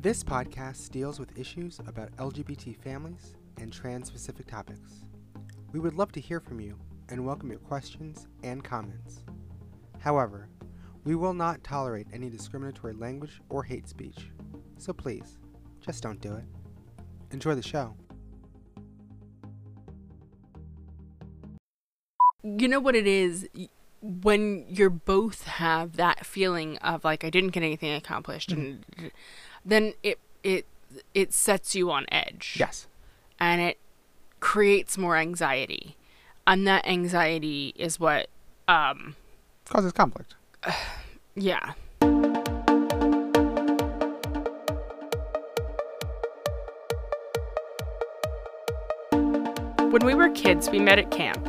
This podcast deals with issues about LGBT families and trans specific topics. We would love to hear from you and welcome your questions and comments. However, we will not tolerate any discriminatory language or hate speech, so please, just don't do it. Enjoy the show. you know what it is when you're both have that feeling of like I didn't get anything accomplished mm-hmm. and then it it it sets you on edge. Yes. And it creates more anxiety. And that anxiety is what um Causes conflict. yeah. When we were kids, we met at camp.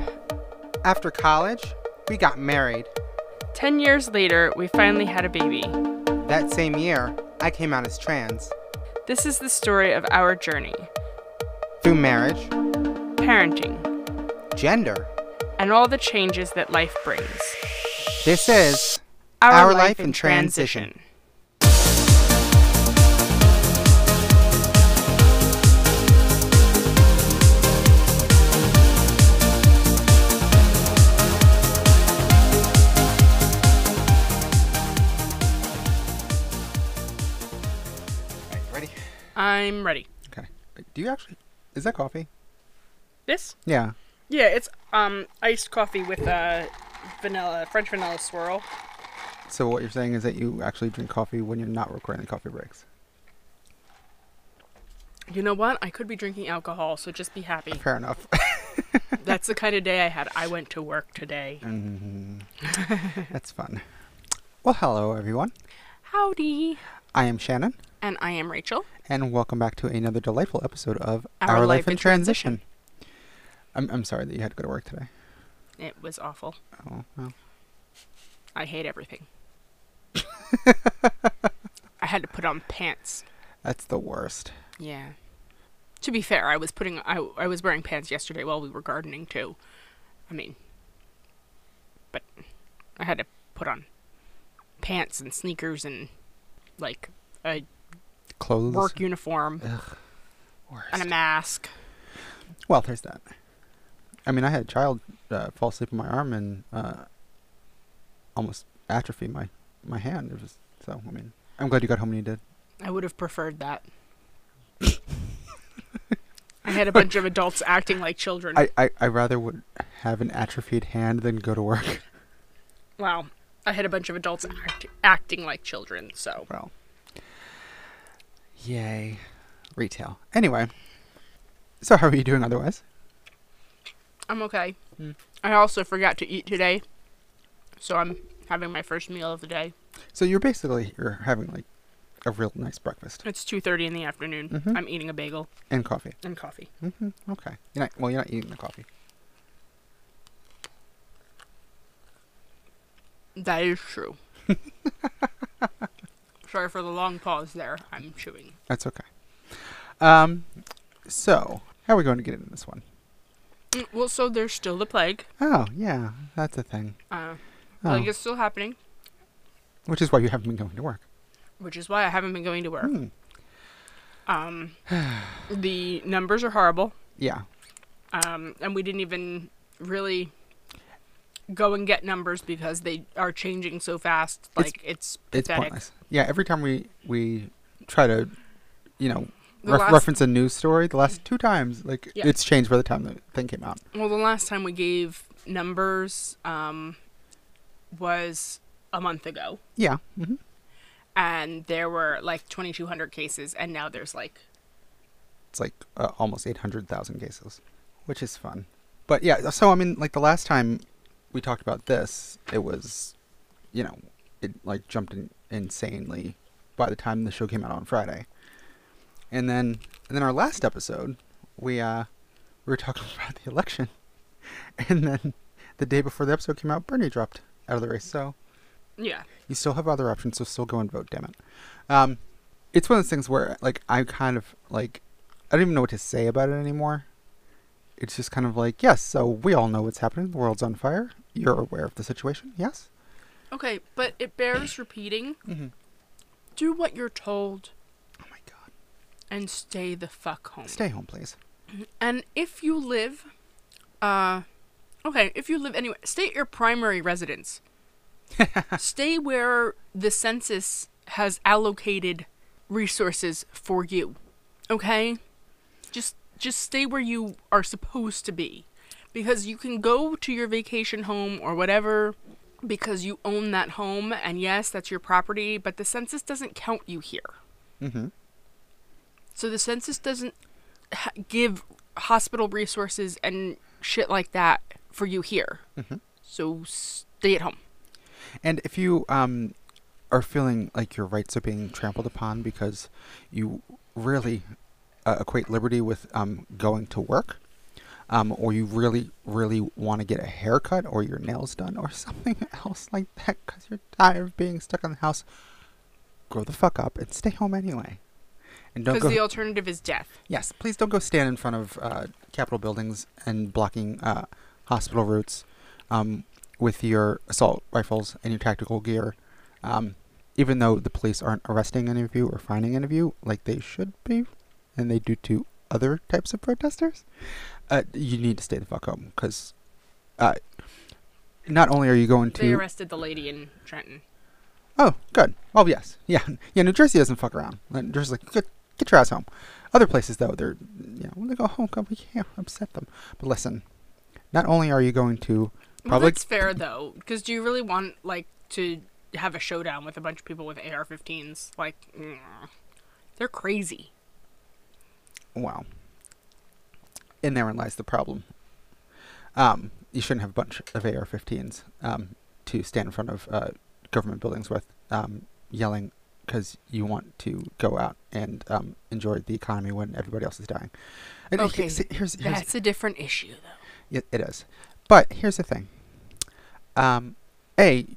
After college, we got married. 10 years later, we finally had a baby. That same year, I came out as trans. This is the story of our journey Through marriage, parenting, gender. and all the changes that life brings. This is Our Life in Transition. Alright, I'm ready. Okay. Do you actually. Is that coffee? This? Yeah. Yeah, it's um iced coffee with uh vanilla French vanilla swirl. So what you're saying is that you actually drink coffee when you're not recording the coffee breaks. You know what? I could be drinking alcohol, so just be happy. Fair enough. That's the kind of day I had. I went to work today. Mhm. That's fun. Well, hello everyone. Howdy. I am Shannon, And I am Rachel. and welcome back to another delightful episode of Our Life in Transition. I'm I'm sorry that you had to go to work today. It was awful. Oh, well. I hate everything. I had to put on pants. That's the worst. Yeah. To be fair, I was putting I I was wearing pants yesterday while we were gardening too. I mean, but I had to put on pants and sneakers and like a Clothes. work uniform Ugh. And a mask. Well, there's that. I mean, I had a child uh, fall asleep on my arm and uh, almost atrophy my my hand. It was so. I mean, I'm glad you got home when you did. I would have preferred that. I had a bunch of adults acting like children. I, I I rather would have an atrophied hand than go to work. wow. I had a bunch of adults act, acting like children, so Well, yay, retail. Anyway, so how are you doing otherwise? I'm okay. Hmm. I also forgot to eat today, so I'm having my first meal of the day. So you're basically you're having like a real nice breakfast It's 2:30 in the afternoon. Mhm. I'm eating a bagel and coffee. and coffee. hmm Okay. You're not well. You're not eating the coffee. That is true. Sorry for the long pause there. I'm chewing. That's okay. Um, so how are we going to get into this one? Mm, Well, so there's still the plague. Oh yeah, that's a thing. Uh, Oh, Plague is still happening, which is why you haven't been going to work. which is why I haven't been going to work. Hmm. Um, the numbers are horrible. Yeah. um, and we didn't even really go and get numbers because they are changing so fast. Like it's It's pathetic. pointless. Yeah. Every time we we try to, you know, ref- last- reference a news story, the last two times, like Yeah. it's changed by the time the thing came out. Well, the last time we gave numbers um, was a month ago, Yeah. hmm and there were like 2,200 cases, and now there's like It's like uh, almost eight hundred thousand cases, which is fun. But yeah, so I mean, like the last time we talked about this, it was, you know, it like jumped in insanely by the time the show came out on Friday. And then, and then our last episode, we uh, we were talking about the election, and then the day before the episode came out, Bernie dropped out of the race. So yeah. you still have other options, so still go and vote. Damn it. Um, it's one of those things where like I kind of like I don't even know what to say about it anymore. It's just kind of like yes, so we all know what's happening. The world's on fire. You're aware of the situation, yes? Okay, but it bears repeating. Mm-hmm. Do what you're told. Oh my god. And stay the fuck home. Stay home, please. And if you live, uh, okay, if you live anywhere, stay at your primary residence. stay where the census has allocated resources for you. Okay? Just just stay where you are supposed to be. Because you can go to your vacation home or whatever because you own that home and yes, that's your property, but the census doesn't count you here. Mm-hmm. So the census doesn't ha- give hospital resources and shit like that for you here. Mhm. So stay at home. And if you um are feeling like your rights are being trampled upon because you really uh, equate liberty with um going to work, um, or you really really want to get a haircut or your nails done or something else like that because you're tired of being stuck in the house, grow the fuck up and stay home anyway. And don't Because the alternative is death. Yes, please don't go stand in front of uh, Capitol buildings and blocking uh, hospital routes um, with your assault rifles and your tactical gear. Um, even though the police aren't arresting any of you or finding any of you like they should be, and they do to other types of protesters, uh, you need to stay the fuck home because uh, not only are you going They to arrested the lady in Trenton. Oh, good. Oh, yes. Yeah. Yeah, New Jersey doesn't fuck around. New Jersey's like, get, get your ass home. Other places, though, they're, you know, when they go home, God, we can't upset them. But listen, not only are you going to Well, probably. that's fair though. Because do you really want like to have a showdown with a bunch of people with AR-15s? Like, mm, they're crazy. Wow. And therein lies the problem. Um, you shouldn't have a bunch of AR 15s um, to stand in front of uh, government buildings with, um, yelling because you want to go out and um, enjoy the economy when everybody else is dying. And Okay, see, here's, here's, That's a different issue though. Yeah, it is. But here's the thing. Um, A,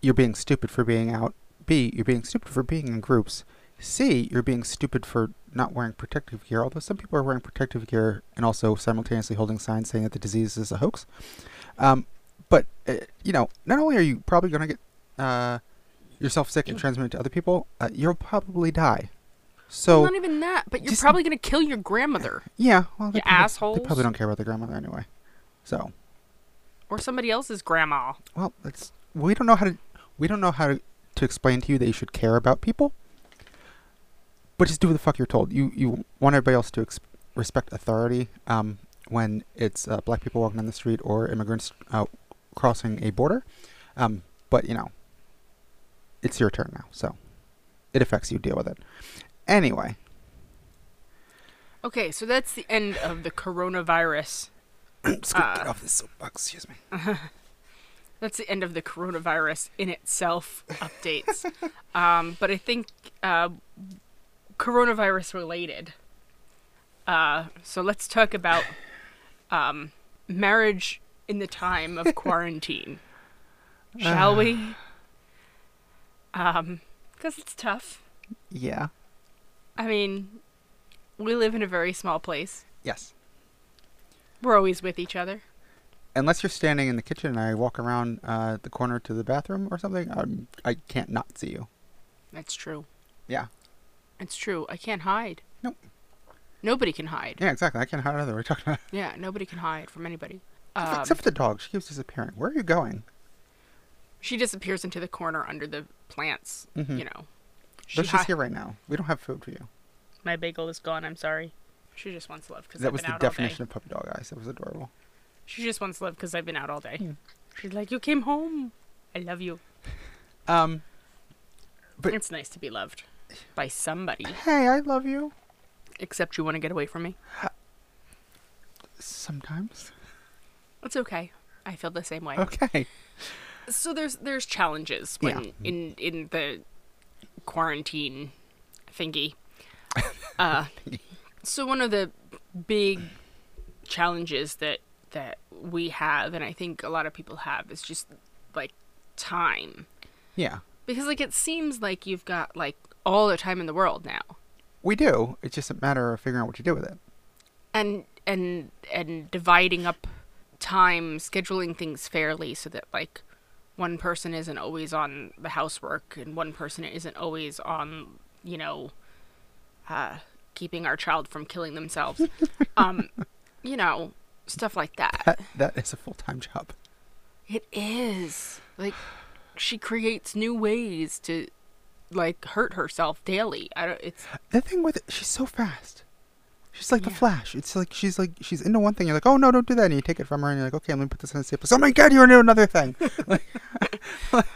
you're being stupid for being out. B, you're being stupid for being in groups. C, you're being stupid for not wearing protective gear, although some people are wearing protective gear and also simultaneously holding signs saying that the disease is a hoax. Um, but, uh, you know, not only are you probably going to get uh, yourself sick and transmit it to other people, uh, you'll probably die. So, Well, not even that, but you're just- probably gonna kill your grandmother yeah, well, they You probably, They probably don't care about their grandmother anyway. So, or somebody else's grandma. Well, it's we don't know how to we don't know how to, to explain to you that you should care about people. But just do what the fuck you're told. You you want everybody else to ex- respect authority um, when it's uh, black people walking down the street or immigrants uh, crossing a border. Um, but you know, it's your turn now, so it affects you. Deal with it. Anyway, Okay, so that's the end of the coronavirus. just gonna get Uh, off this soapbox. Excuse me. That's the end of the coronavirus in itself updates. um, but I think uh, coronavirus related. Uh, so let's talk about um, marriage in the time of quarantine, shall we? Um, because it's tough. Yeah. I mean, we live in a very small place. Yes. We're always with each other. unless you're standing in the kitchen and I walk around uh, the corner to the bathroom or something, I'm, I can't not see you. That's true. Yeah. It's true. I can't hide. Nope. Nobody can hide. Yeah, exactly. I can't hide either. We're you talking about? Yeah, nobody can hide from anybody. Except- Um, Except for the dog. She keeps disappearing. Where are you going? she disappears into the corner under the plants. Mhm. You know. She Though she's hi- here right now. We don't have food for you. My bagel is gone. I'm sorry. She just wants love because That I've was been the out definition of puppy dog eyes. That was adorable. She just wants love because I've been out all day. Hmm. She's like, "You came home. I love you." Um, But- it's nice to be loved by somebody. hey, I love you. Except you want to get away from me. Sometimes. It's okay. I feel the same way. Okay. so there's there's challenges Yeah. when in in the quarantine thingy. Uh, so one of the big challenges that that we have, and I think a lot of people have, is just like time, Yeah. because like it seems like you've got like all the time in the world now, We do. It's just a matter of figuring out what to do with it. and and and dividing up time, scheduling things fairly, so that like one person isn't always on the housework and one person isn't always on you know uh keeping our child from killing themselves. um, you know, stuff like that. That that is a full time job. It is. Like she creates new ways to like hurt herself daily. I don't it's The thing with it, she's so fast. She's like the Flash. It's like she's like she's into one thing. You're like, oh no, don't do that. And you take it from her, and you're like, okay, let me put this in the safe. Oh my god, you're into another thing. like, like,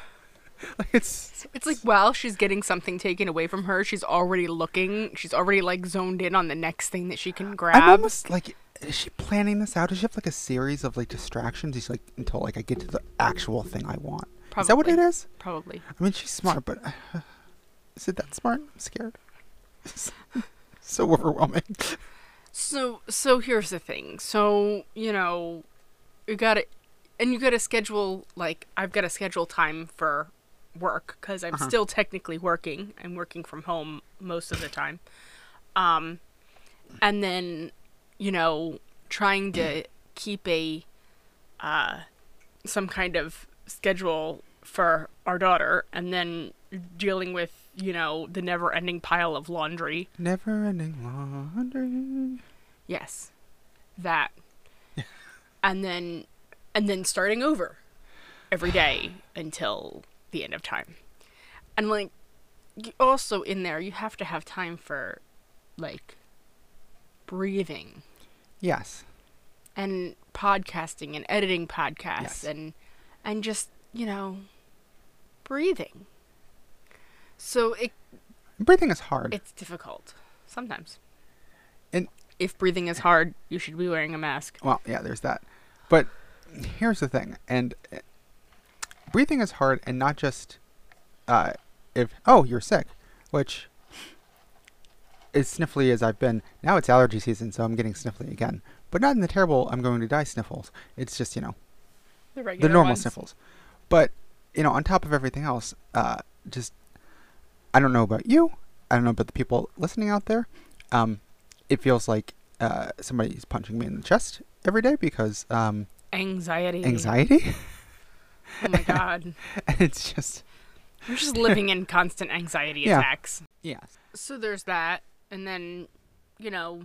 it's it's like while she's getting something taken away from her, she's already looking, she's already like zoned in on the next thing that she can grab. I'm almost like, is she planning this out? Does she have like a series of like distractions? She's like until like I get to the actual thing I want. Is that what it is? Probably. Probably. I mean, she's smart, but uh, is it that smart? I'm scared. so overwhelming. So so here's the thing. So, you know, you got to and you got to schedule like I've got to schedule time for work cuz I'm Uh-huh. still technically working. I'm working from home most of the time. Um and then, you know, trying to keep a uh some kind of schedule for our daughter and then dealing with, you know, the never-ending pile of laundry. Never ending laundry. Yes. That. and then and then starting over every day until the end of time. And like also in there you have to have time for like breathing Yes. and podcasting and editing podcasts Yes. and and just, you know, breathing. So it Breathing is hard. it's difficult sometimes. And- if breathing is hard, you should be wearing a mask. Well, yeah, there's that. But here's the thing, and uh, breathing is hard, and not just uh, if oh you're sick, which as sniffly as I've been. Now it's allergy season, so I'm getting sniffly again. But not in the terrible I'm going to die sniffles. It's just you know The the normal ones. sniffles. But you know, on top of everything else, uh, just I don't know about you. I don't know about the people listening out there. Um, it feels like uh, somebody's punching me in the chest every day because um, Anxiety. anxiety, Oh my god. and it's just I'm just living in constant anxiety Yeah. attacks. yes, So there's that. And then, you know,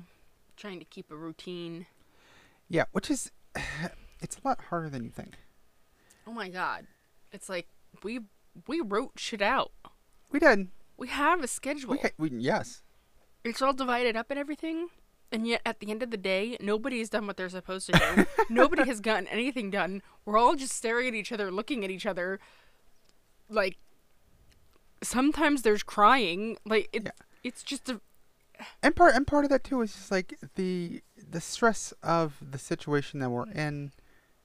trying to keep a routine. yeah, which is it's a lot harder than you think. Oh my god. It's like we we wrote shit out. We did. We have a schedule. We, ca- we yes, it's all divided up and everything. And yet, at the end of the day, nobody's done what they're supposed to do. Nobody has gotten anything done. We're all just staring at each other, looking at each other. Like, sometimes there's crying. Like, it, Yeah. it's just a. and part and part of that too is just like the the stress of the situation that we're in.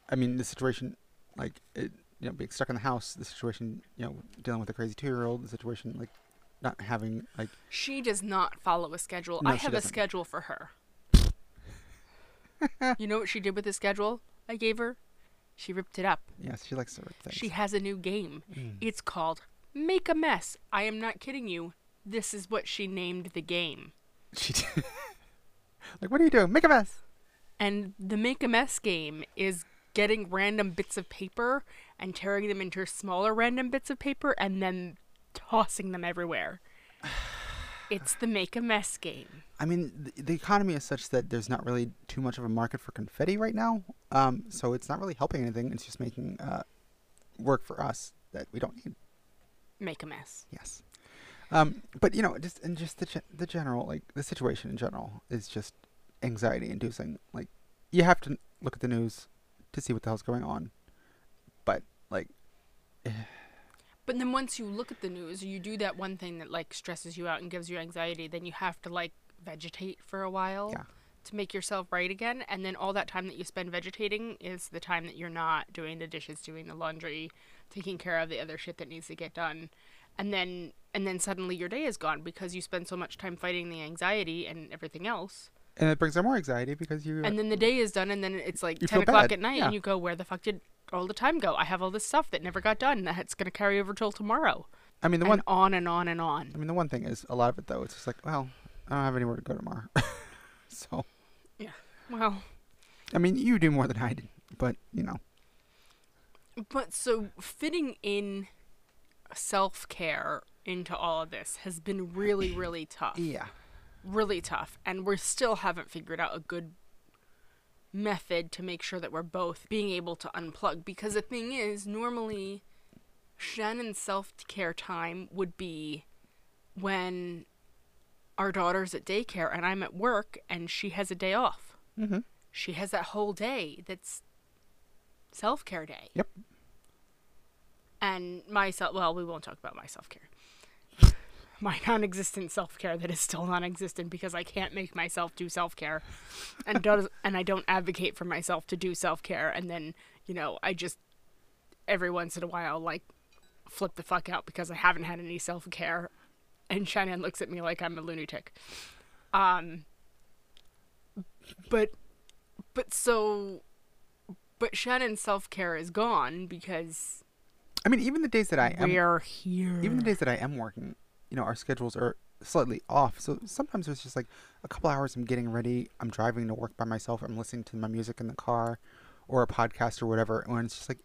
I mean, the situation like it, you know being stuck in the house, the situation you know dealing with a crazy two year old, the situation like not having like She does not follow a schedule. No, I have a schedule for her. you know what she did with the schedule I gave her? She ripped it up. yes, she likes to rip things. She has a new game. Mm. It's called Make a Mess. I am not kidding you. This is what she named the game. She did. like what are you doing? Make a mess. And the Make a Mess game is getting random bits of paper and tearing them into smaller random bits of paper and then tossing them everywhere. It's the Make a Mess game. I mean, the, the economy is such that there's not really too much of a market for confetti right now. Um, so it's not really helping anything. It's just making uh, work for us that we don't need. Make a Mess. Yes. Um, but you know, just and just the ge- the general like the situation in general is just anxiety inducing. Like you have to look at the news to see what the hell's going on. But like But then once you look at the news, you do that one thing that like stresses you out and gives you anxiety, then you have to like vegetate for a while Yeah. to make yourself right again. And then all that time that you spend vegetating is the time that you're not doing the dishes, doing the laundry, taking care of the other shit that needs to get done. And then and then suddenly your day is gone because you spend so much time fighting the anxiety and everything else. and it brings on more anxiety because you And then the day is done and then it's like ten o'clock bad, at night yeah. and you go, Where the fuck did all the time go? I have all this stuff that never got done that's gonna carry over till tomorrow. I mean the and one on and on and on. I mean the one thing is a lot of it though it's just like well I don't have anywhere to go tomorrow. so Yeah. Well, I mean you do more than I do, but you know but so fitting in self care into all of this has been really, really tough. yeah really tough, and we still haven't figured out a good method to make sure that we're both being able to unplug. Because the thing is, normally, Shannon's self care time would be when our daughter's at daycare and I'm at work and she has a day off. Mm-hmm. She has that whole day that's self care day. Yep. And my self, well, we won't talk about my self care. my non existent self care that is still non existent because I can't make myself do self care. And, does, and I don't advocate for myself to do self care. And then, you know, I just every once in a while, like, flip the fuck out because I haven't had any self care and Shannon looks at me like I'm a lunatic. Um, but, but so, but Shannon's self care is gone because I mean, even the days that I am, we're here. even the days that I am working, you know, our schedules are slightly off. So sometimes it's just like a couple hours. I'm getting ready. I'm driving to work by myself. I'm listening to my music in the car, or a podcast or whatever. And it's just like,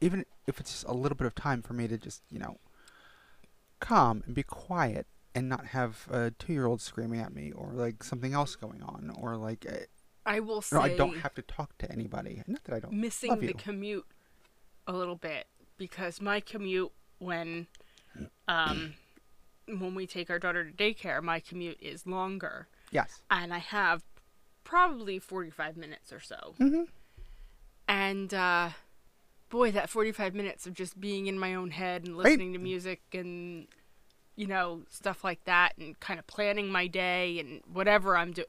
even if it's just a little bit of time for me to just, you know, calm and be quiet and not have a two-year-old screaming at me or like something else going on or like uh, I will say no, I don't have to talk to anybody. Not that I don't missing the commute a little bit because my commute when um when we take our daughter to daycare, my commute is longer yes. and I have probably 45 minutes or so. Mhm. And uh boy, that 45 minutes of just being in my own head and listening to music and you know, stuff like that and kind of planning my day and whatever I'm doing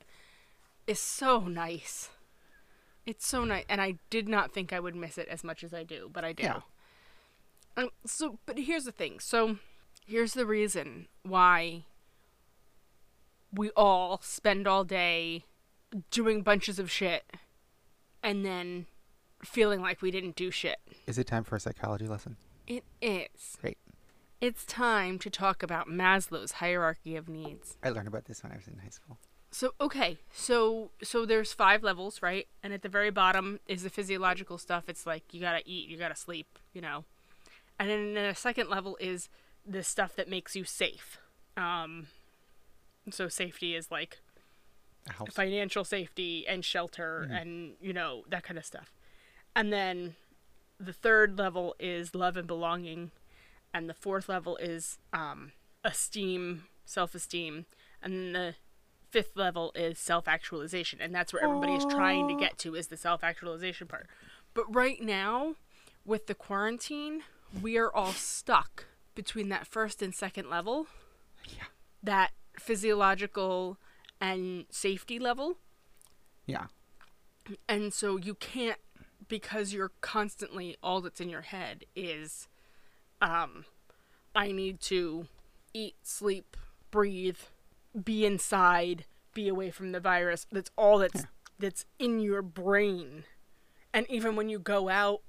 is so nice. It's so nice and I did not think I would miss it as much as I do, but I do. Yeah. Um, so but here's the thing. So here's the reason why we all spend all day doing bunches of shit and then feeling like we didn't do shit. Is it time for a psychology lesson? It is. Great. It's time to talk about Maslow's hierarchy of needs. I learned about this when I was in high school. So okay, so so there's five levels, right? And at the very bottom is the physiological stuff. It's like you gotta eat, you gotta sleep, you know. And then the second level is the stuff that makes you safe. Um, so safety is like financial safety and shelter and you know that kind of stuff. And then the third level is love and belonging. And the fourth level is um, esteem self-esteem. And then the fifth level is self-actualization. And that's where everybody is trying to get to is the self-actualization part. But right now with the quarantine we are all stuck between that first and second level Yeah. that physiological and safety level Yeah. and so you can't because you're constantly all that's in your head is um i need to eat sleep breathe be inside be away from the virus that's all that's Yeah. that's in your brain and even when you go out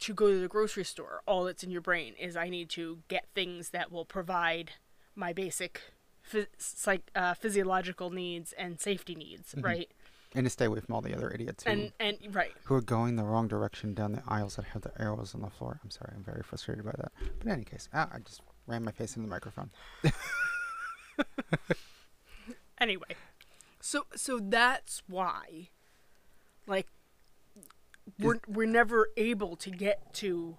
to go to the grocery store all that's in your brain is i need to get things that will provide my basic phys- psych- uh, physiological needs and safety needs right And to stay away from all the other idiots who, and and right who are going the wrong direction down the aisles that have the arrows on the floor. I'm sorry, I'm very frustrated by that. But in any case, ah, I just ran my face into the microphone. anyway so so that's why like we're we're never able to get to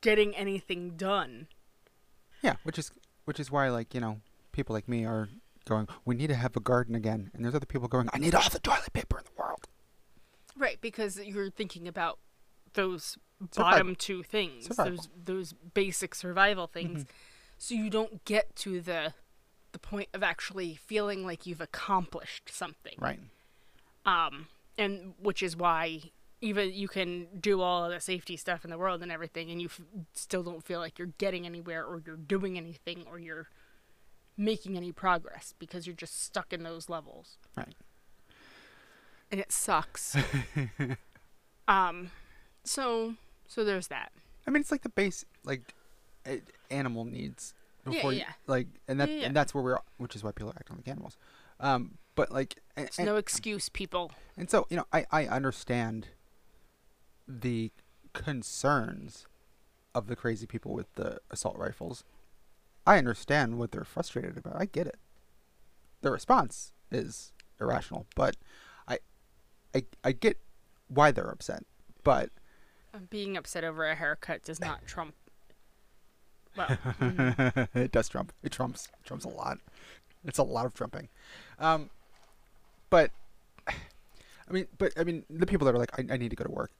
getting anything done Yeah, which is which is why like you know people like me are going. We need to have a garden again, and there's other people going. I need all the toilet paper in the world. right because you're thinking about those Survival. bottom two things Survival. those those basic survival things so you don't get to the the point of actually feeling like you've accomplished something Right. um and which is why even you can do all of the safety stuff in the world and everything and you f- still don't feel like you're getting anywhere or you're doing anything or you're making any progress because you're just stuck in those levels Right. and it sucks um so so there's that I mean, it's like the base like animal needs Yeah, before you yeah. like, and that Yeah, yeah. and that's where we're, which is why people are acting like animals. Um, but like, and, There's no excuse people And so, you know, I, I understand the concerns of the crazy people with the assault rifles. I understand what they're frustrated about. I get it. the response is irrational. But I, I, I get why they're upset. But Uh, Being upset over a haircut does not trump. Well, mm, it does trump. It trumps. It trumps a lot. It's a lot of trumping. Um, but I mean, but I mean, the people that are like, I, I need to go to work.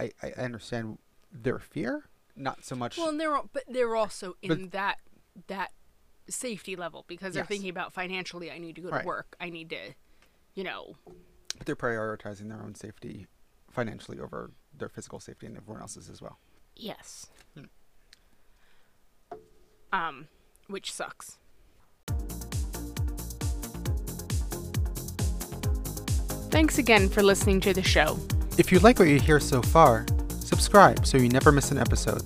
I, I understand their fear, not so much. well, and they're but they're also in But- that that safety level because they're Yes. thinking about financially. I need to go Right. to work. I need to, you know. but they're prioritizing their own safety financially over their physical safety and everyone else's as well. Yes. Hmm. Um, which sucks. Thanks again for listening to the show. If you like what you hear so far, subscribe so you never miss an episode.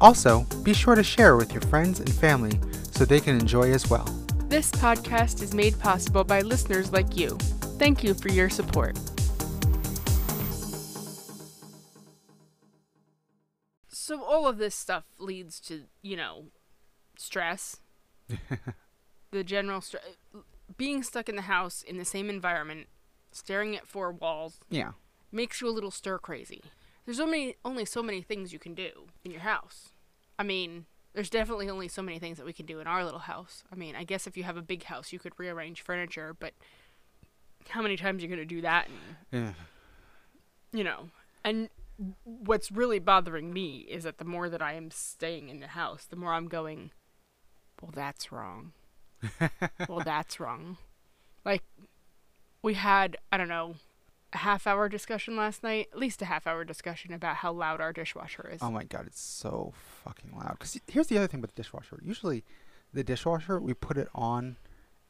Also, be sure to share with your friends and family so they can enjoy as well. This podcast is made possible by listeners like you. Thank you for your support. So, all of this stuff leads to, you know, stress. the general stress. Being stuck in the house in the same environment, staring at four walls, Yeah. makes you a little stir crazy. There's only only so many things you can do in your house. I mean, there's definitely only so many things that we can do in our little house. I mean, I guess if you have a big house, you could rearrange furniture, but how many times are you going to do that? And, Yeah. you know, and what's really bothering me is that the more that I am staying in the house, the more I'm going, well, that's wrong. well, that's wrong. Like, we had, I don't know, a half hour discussion last night, at least a half hour discussion about how loud our dishwasher is. Oh my god, it's so fucking loud. Because here's the other thing with the dishwasher. Usually, the dishwasher we put it on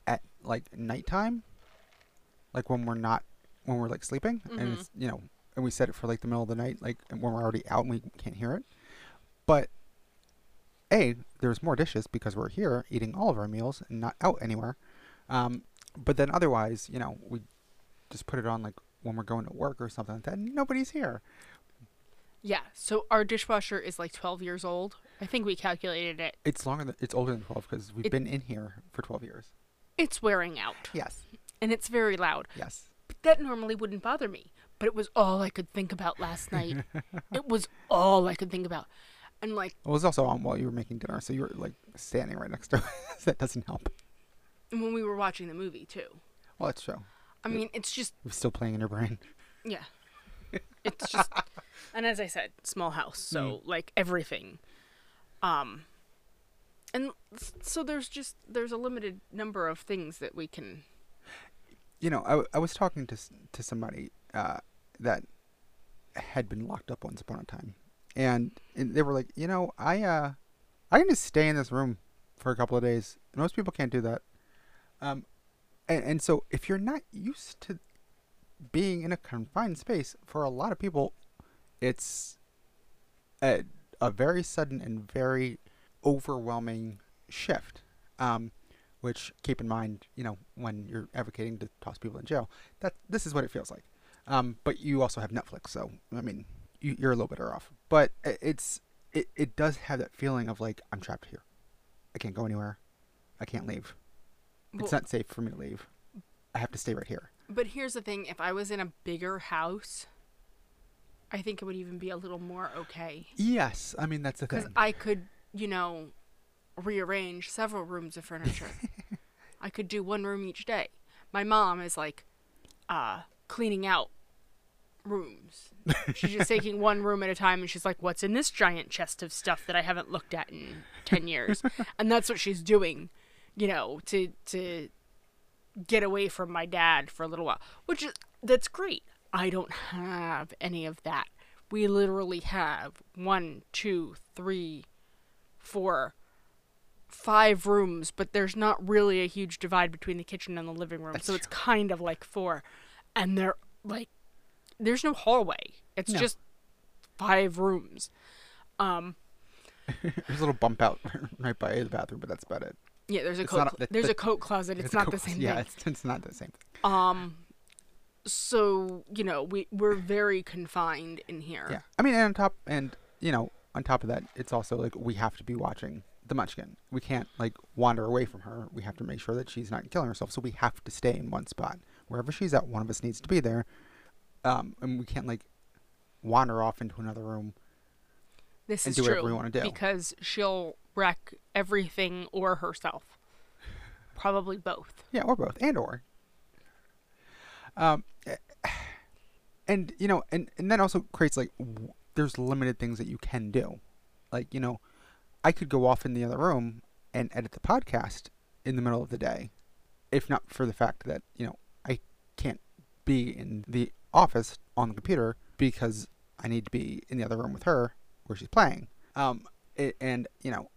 at like nighttime, like when we're not when we're like sleeping, and Mhm. it's you know, and we set it for like the middle of the night, like when we're already out and we can't hear it. But a there's more dishes because we're here eating all of our meals and not out anywhere. Um, but then otherwise, you know, we just put it on like when we're going to work or something like that. and Nobody's here. yeah, so our dishwasher is like 12 years old. I think we calculated it. It's longer than it's older than twelve because we've It- been in here for twelve years. It's wearing out, Yes. and it's very loud. Yes. But that normally wouldn't bother me. But it was all I could think about last night. it was all I could think about. And like it was also on while you were making dinner, so you were like standing right next to it. so that doesn't help. When we were watching the movie too. Well, that's true. I mean, it's just It was still playing in your brain. yeah. It's just and as I said, small house, so like everything. Um and s- so there's just there's a limited number of things that we can You know, I, w- I was talking to s- to somebody uh, that had been locked up once upon a time, and, and they were like, you know, I uh, I can just stay in this room for a couple of days. Most people can't do that. Um, and, and so if you're not used to being in a confined space, for a lot of people, it's a, a very sudden and very overwhelming shift. Um, which keep in mind, you know, when you're advocating to toss people in jail, that this is what it feels like. Um, but you also have Netflix, so I mean, you, you're a little better off. But it's it, it does have that feeling of like I'm trapped here. I can't go anywhere. I can't leave. It's not safe for me to leave. I have to stay right here. But here's the thing, if I was in a bigger house, I think it would even be a little more okay. Yes, I mean that's the Because thing. I could, you know, rearrange several rooms of furniture. I could do one room each day. My mom is like, uh, cleaning out rooms. She's just taking one room at a time and she's like, what's in this giant chest of stuff that I haven't looked at in 10 years? and that's what she's doing, you know, to, to get away from my dad for a little while, which is, that's great. I don't have any of that. We literally have one, two, three, four, five rooms, but there's not really a huge divide between the kitchen and the living room. That's so it's kind of like four. And they're like, there's no hallway. It's No. just five rooms. Um, There's a little bump out right by the bathroom, but that's about it. Yeah, there's a It's coat. not a- cl- that- there's that- a coat closet. It's, not the same Yeah, thing. it's, it's not the same thing. Um, so you know, we we're very confined in here. Yeah, I mean, and on top, and you know, on top of that, it's also like we have to be watching the Munchkin. We can't like wander away from her. We have to make sure that she's not killing herself. So we have to stay in one spot. Wherever she's at, one of us needs to be there. Um, and we can't like wander off into another room. This and is do true whatever we wanna do. because she'll wreck everything or herself. Probably both. Yeah, or both, and or. Um, eh, and you know, and and that also creates like there's limited things that you can do, like you know, I could go off in the other room and edit the podcast in the middle of the day, if not for the fact that you know I can't be in the office on the computer because I need to be in the other room with her where she's playing. Um, it, and you know,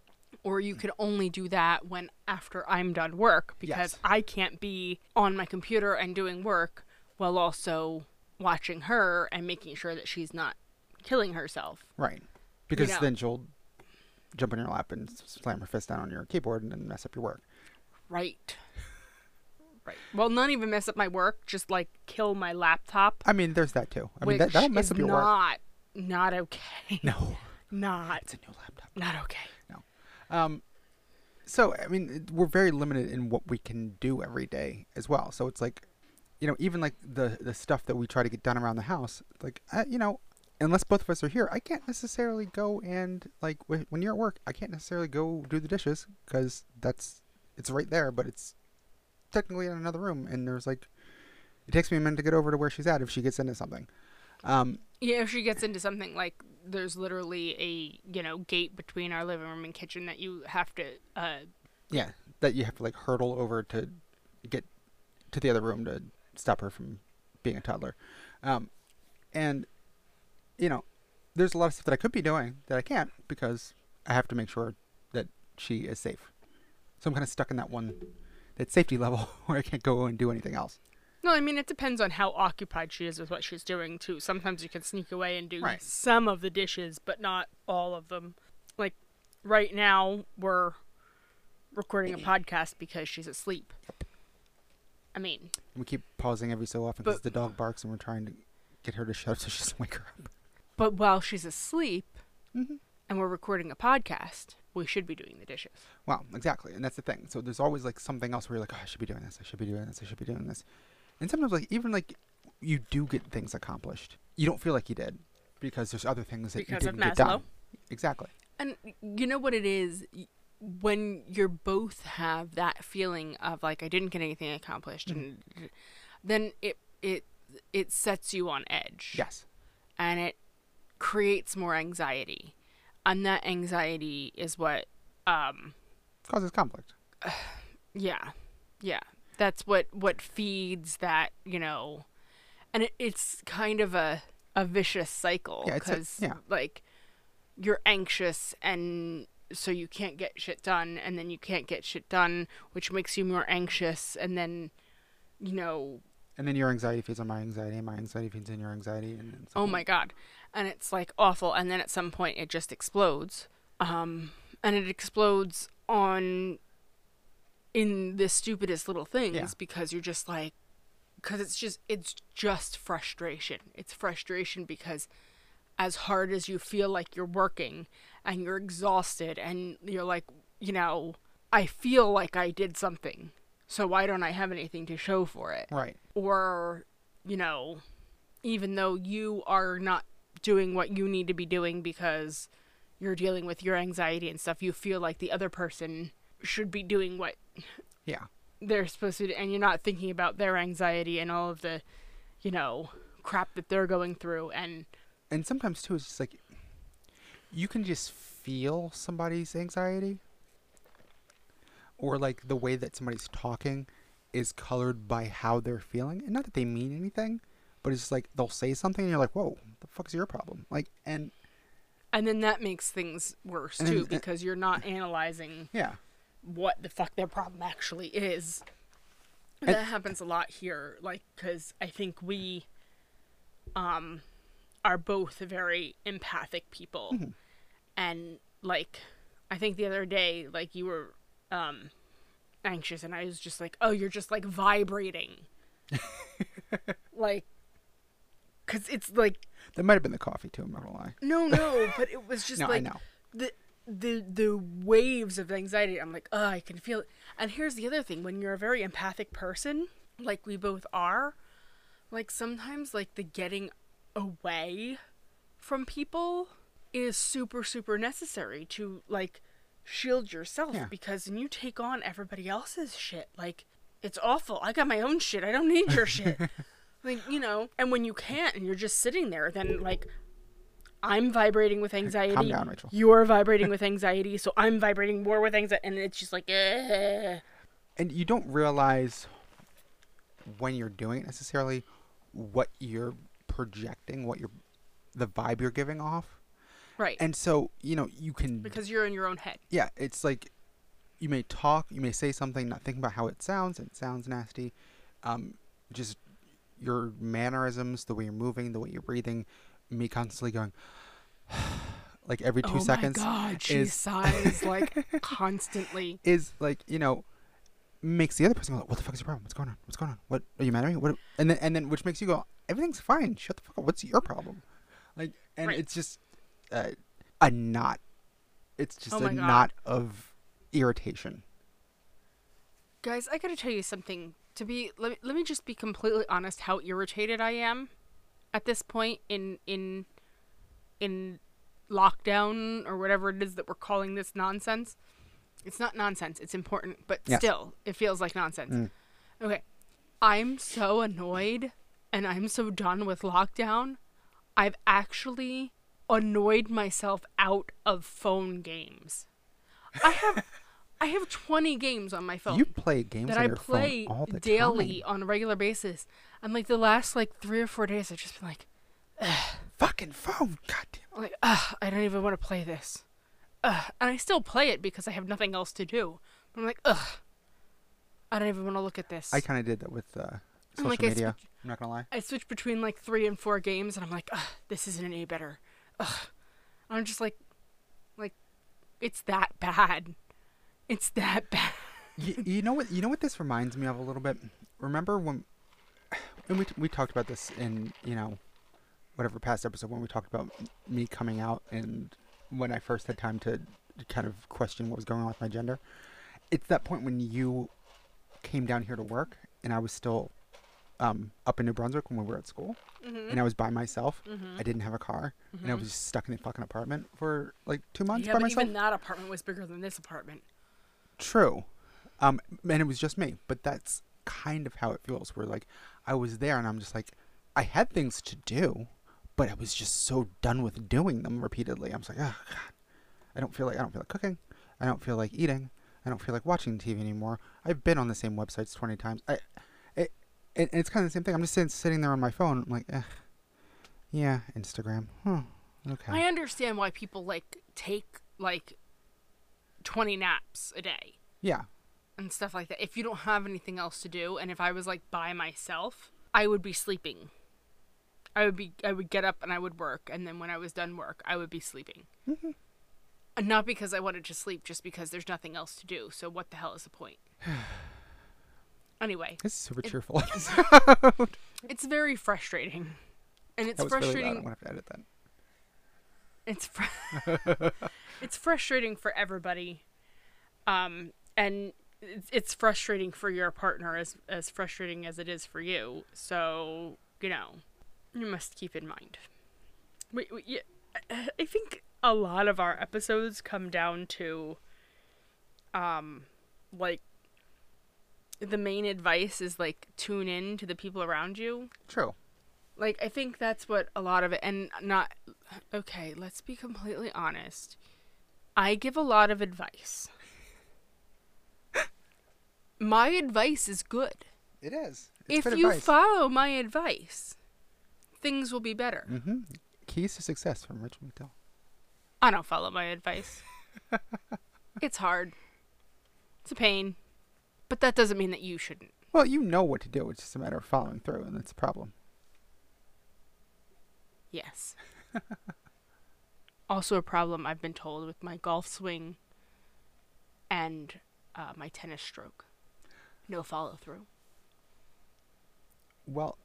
Or you could only do that when after I'm done work because Yes. I can't be on my computer and doing work while also watching her and making sure that she's not killing herself. Right. Because know. then she'll jump in your lap and slam her fist down on your keyboard and then mess up your work. Right. Right. Well, not even mess up my work, just like kill my laptop. I mean, there's that too. I mean, that, that'll mess up your work. not, Not okay. No, Not it's a new laptop. not okay. Um, so I mean, we're very limited in what we can do every day as well. So it's like, you know, even like the the stuff that we try to get done around the house, like uh, you know, unless both of us are here, I can't necessarily go and like wh- when you're at work, I can't necessarily go do the dishes because that's it's right there, but it's technically in another room, and there's like, it takes me a minute to get over to where she's at if she gets into something. Um, Yeah, if she gets into something like there's literally a you know gate between our living room and kitchen that you have to uh Yeah, that you have to like hurdle over to get to the other room to stop her from being a toddler. Um, and you know, there's a lot of stuff that I could be doing that I can't because I have to make sure that she is safe. So I'm kind of stuck in that one, that safety level where I can't go and do anything else. No, I mean it depends on how occupied she is with what she's doing too. Sometimes you can sneak away and do Right. some of the dishes, but not all of them. Like right now we're recording a podcast because she's asleep. I mean, we keep pausing every so often because the dog barks and we're trying to get her to shut up so she doesn't wake her up. but while she's asleep Mm-hmm. and we're recording a podcast, we should be doing the dishes. Well, exactly, and that's the thing. So there's always like something else where you're like, oh, I should be doing this, I should be doing this, I should be doing this, and sometimes like even like you do get things accomplished, you don't feel like you did because there's other things that Because you didn't get done. Exactly. And you know what it is? When you're both have that feeling of like I didn't get anything accomplished, and then it it it sets you on edge. Yes. and it creates more anxiety, and that anxiety is what, um, Causes conflict. yeah, yeah, that's what what feeds that you know, and it, it's kind of a a vicious cycle Yeah, because yeah. like you're anxious and so you can't get shit done and then you can't get shit done which makes you more anxious and then you know And then your anxiety feeds on my anxiety, and my anxiety feeds in your anxiety, and then oh my god. And it's like awful. And then at some point it just explodes. Um and it explodes on in the stupidest little things Yeah. because you're just like because it's just it's just frustration it's frustration because as hard as you feel like you're working and you're exhausted and you're like you know i feel like i did something so why don't i have anything to show for it Right. or you know even though you are not doing what you need to be doing because you're dealing with your anxiety and stuff you feel like the other person should be doing what Yeah. they're supposed to and you're not thinking about their anxiety and all of the you know crap that they're going through and And sometimes too, it's just like you can just feel somebody's anxiety, or like the way that somebody's talking is colored by how they're feeling, and not that they mean anything, but it's just like they'll say something, and you're like, "Whoa, the fuck is your problem?" Like, and and then that makes things worse too then- because you're not analyzing yeah, what the fuck their problem actually is. That happens a lot here, like, because I think we, um, are both very empathic people, Mhm. and like, I think the other day, like, you were, um, anxious, and I was just like, oh, you're just like vibrating, like, because it's like, that might have been the coffee too. I'm not gonna lie. no, no, but it was just no, like I know. the the the waves of anxiety. I'm like, oh, I can feel it. And here's the other thing: when you're a very empathic person, like we both are, like sometimes like the getting away from people is super super necessary to like shield yourself Yeah. because when you take on everybody else's shit, like it's awful. I got my own shit. I don't need your shit. like, you know, and when you can't and you're just sitting there, then like I'm vibrating with anxiety. Calm down, Rachel. You're vibrating with anxiety, so I'm vibrating more with anxiety and it's just like eh. and you don't realize when you're doing it necessarily what you're projecting, what you're the vibe you're giving off. Right. And so, you know, you can because you're in your own head. yeah, it's like you may talk, you may say something, not thinking about how it sounds. It sounds nasty. Um, just your mannerisms, the way you're moving, the way you're breathing, me constantly going, like every two oh seconds my god, she is sighs like constantly. is like you know makes the other person go, "What the fuck is your problem? What's going on? What's going on? What are you mad at me? What?" And then and then which makes you go, "Everything's fine. Shut the fuck up. What's your problem?" Like, and Right. it's just uh, a knot. It's just Oh a knot of irritation. Guys, I gotta tell you something. To be let me, let me just be completely honest how irritated I am at this point in in in lockdown or whatever it is that we're calling this nonsense. It's not nonsense, it's important, but Yes. still, it feels like nonsense. Mm. Okay. I'm so annoyed and I'm so done with lockdown. I've actually annoyed myself out of phone games. I have I have 20 games on my phone You play games that on I your play phone all the daily time. on a regular basis. And like the last like 3 or 4 days I've just been like Fucking phone. God damn. I'm like, ugh, I don't even want to play this. Ugh. And I still play it because I have nothing else to do. But I'm like, ugh. I don't even want to look at this. I kind of did that with uh, social like, I media. I'm not gonna lie. I switch between like three and four games, and I'm like, ugh, this isn't any better. Ugh. I'm just like, like, it's that bad. It's that bad. you, you know what? You know what this reminds me of a little bit. Remember when, and we we talked about this in you know, whatever past episode when we talked about me coming out and when I first had time to kind of question what was going on with my gender. It's that point when you came down here to work and I was still um, up in New Brunswick when we were at school, mm-hmm. and I was by myself. Mm-hmm. I didn't have a car, and I mm-hmm. was just stuck in a fucking apartment for like two months Yeah, by but myself. even that apartment was bigger than this apartment. True. Um, and it was just me, but that's kind of how it feels. Where like I was there and I'm just like, I had things to do, but I was just so done with doing them repeatedly. I'm like, oh god, I don't feel like I don't feel like cooking. I don't feel like eating. I don't feel like watching TV anymore. I've been on the same websites 20 times. I, it, it it's kind of the same thing. I'm just sitting, sitting there on my phone. I'm like, eh, yeah, Instagram. Huh. Okay. I understand why people like take like 20 naps a day yeah. and stuff like that. If you don't have anything else to do, and if I was like by myself, I would be sleeping. I would be I would get up and I would work, and then when I was done work, I would be sleeping. Mm-hmm. And not because I wanted to sleep, just because there's nothing else to do. So what the hell is the point? anyway, This is super cheerful. it's very frustrating, and it's was really frustrating. I'm gonna have to edit that. It's fr- it's frustrating for everybody um and it's, it's frustrating for your partner as as frustrating as it is for you. So you know you must keep in mind. We, we, yeah, I- i think a lot of our episodes come down to um like the main advice is like tune in to the people around you. True. like I think that's what a lot of it and not okay, let's be completely honest. I give a lot of advice. my advice is good. It is. if you follow my advice, things will be better. Mm-hmm. Keys to success from Rich McDowell. I don't follow my advice. it's hard. It's a pain. But that doesn't mean that you shouldn't. Well, you know what to do. It's just a matter of following through, and that's a problem. Yes. also, a problem I've been told with my golf swing and uh, my tennis stroke. No follow through. Well,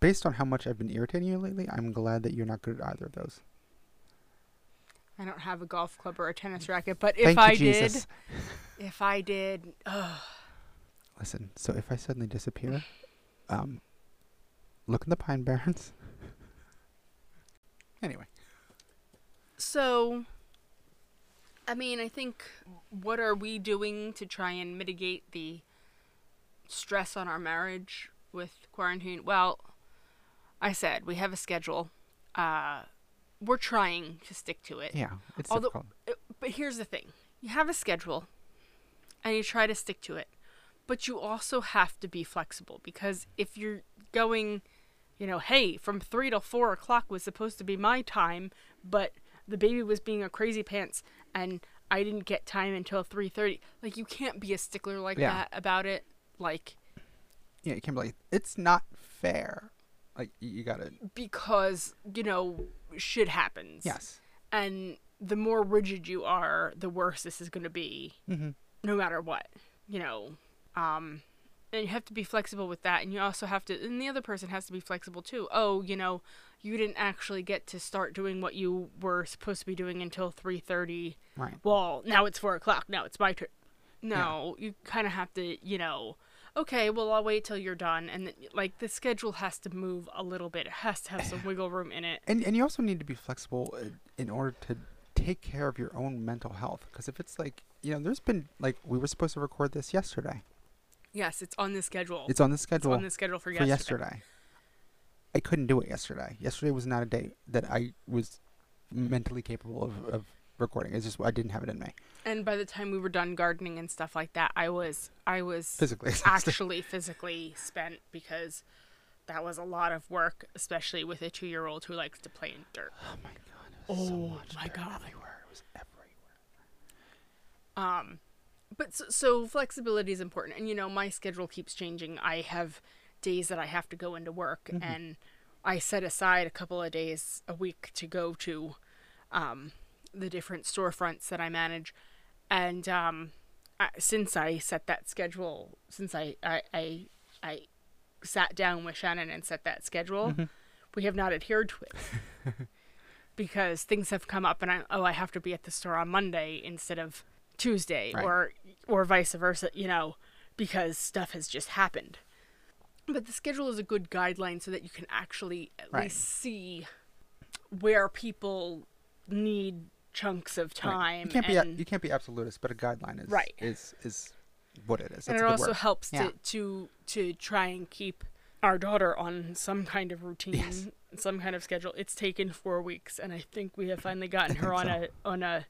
based on how much I've been irritating you lately, I'm glad that you're not good at either of those. I don't have a golf club or a tennis racket, but if Thank you, I Jesus. did, if I did, ugh, Listen, so if I suddenly disappear, um, look in the Pine Barrens. Anyway, So, I mean, I think what are we doing to try and mitigate the stress on our marriage with quarantine? Well, I said we have a schedule. Uh, we're trying to stick to it. yeah, it's Although- difficult. Uh, But here's the thing you have a schedule and you try to stick to it, but you also have to be flexible because if you're going, you know, hey, from three to four o'clock was supposed to be my time, but the baby was being a crazy pants and I didn't get time until three thirty. Like you can't be a stickler like Yeah. that about it. Like Yeah, you can't be like, it's not fair. Like, you, gotta, because you know shit happens. yes. and the more rigid you are, the worse this is going to be. Mm-hmm. no matter what, you know. Um, and you have to be flexible with that, and you also have to, and the other person has to be flexible too. Oh, you know, you didn't actually get to start doing what you were supposed to be doing until three thirty. Right. Well, now it's four o'clock. Now it's my turn. No, you kind of have to, you know. Okay, well, I'll wait till you're done, and then, like the schedule has to move a little bit. It has to have some wiggle room in it. And and you also need to be flexible uh, in order to take care of your own mental health. Because if it's like, you know, there's been like we were supposed to record this yesterday. Yes, it's on the schedule. It's on the schedule. It's on the schedule for for yesterday. yesterday. I couldn't do it yesterday. Yesterday was not a day that I was mentally capable of, of recording. It's just I didn't have it in me And by the time we were done gardening and stuff like that, I was I was physically. actually physically spent because that was a lot of work, especially with a two-year-old who likes to play in dirt. Oh my god! It was so Oh much my God. Everywhere. It was everywhere. Um, but so, so flexibility is important, and you know my schedule keeps changing. I have days that I have to go into work, and I set aside a couple of days a week to go to um, the different storefronts that I manage, and um, I, since I set that schedule, since I I, I I sat down with Shannon and set that schedule, we have not adhered to it. because things have come up and I oh I have to be at the store on Monday instead of Tuesday Right. or or vice versa, you know, because stuff has just happened. But the schedule is a good guideline so that you can actually at Right. least see where people need chunks of Right. time You can't be a- you can't be absolutist, but a guideline is Right. is is what it is. and it also word. helps Yeah. to, to to try and keep our daughter on some kind of routine, Yes. some kind of schedule. It's taken four weeks, and I think we have finally gotten her on so. a on a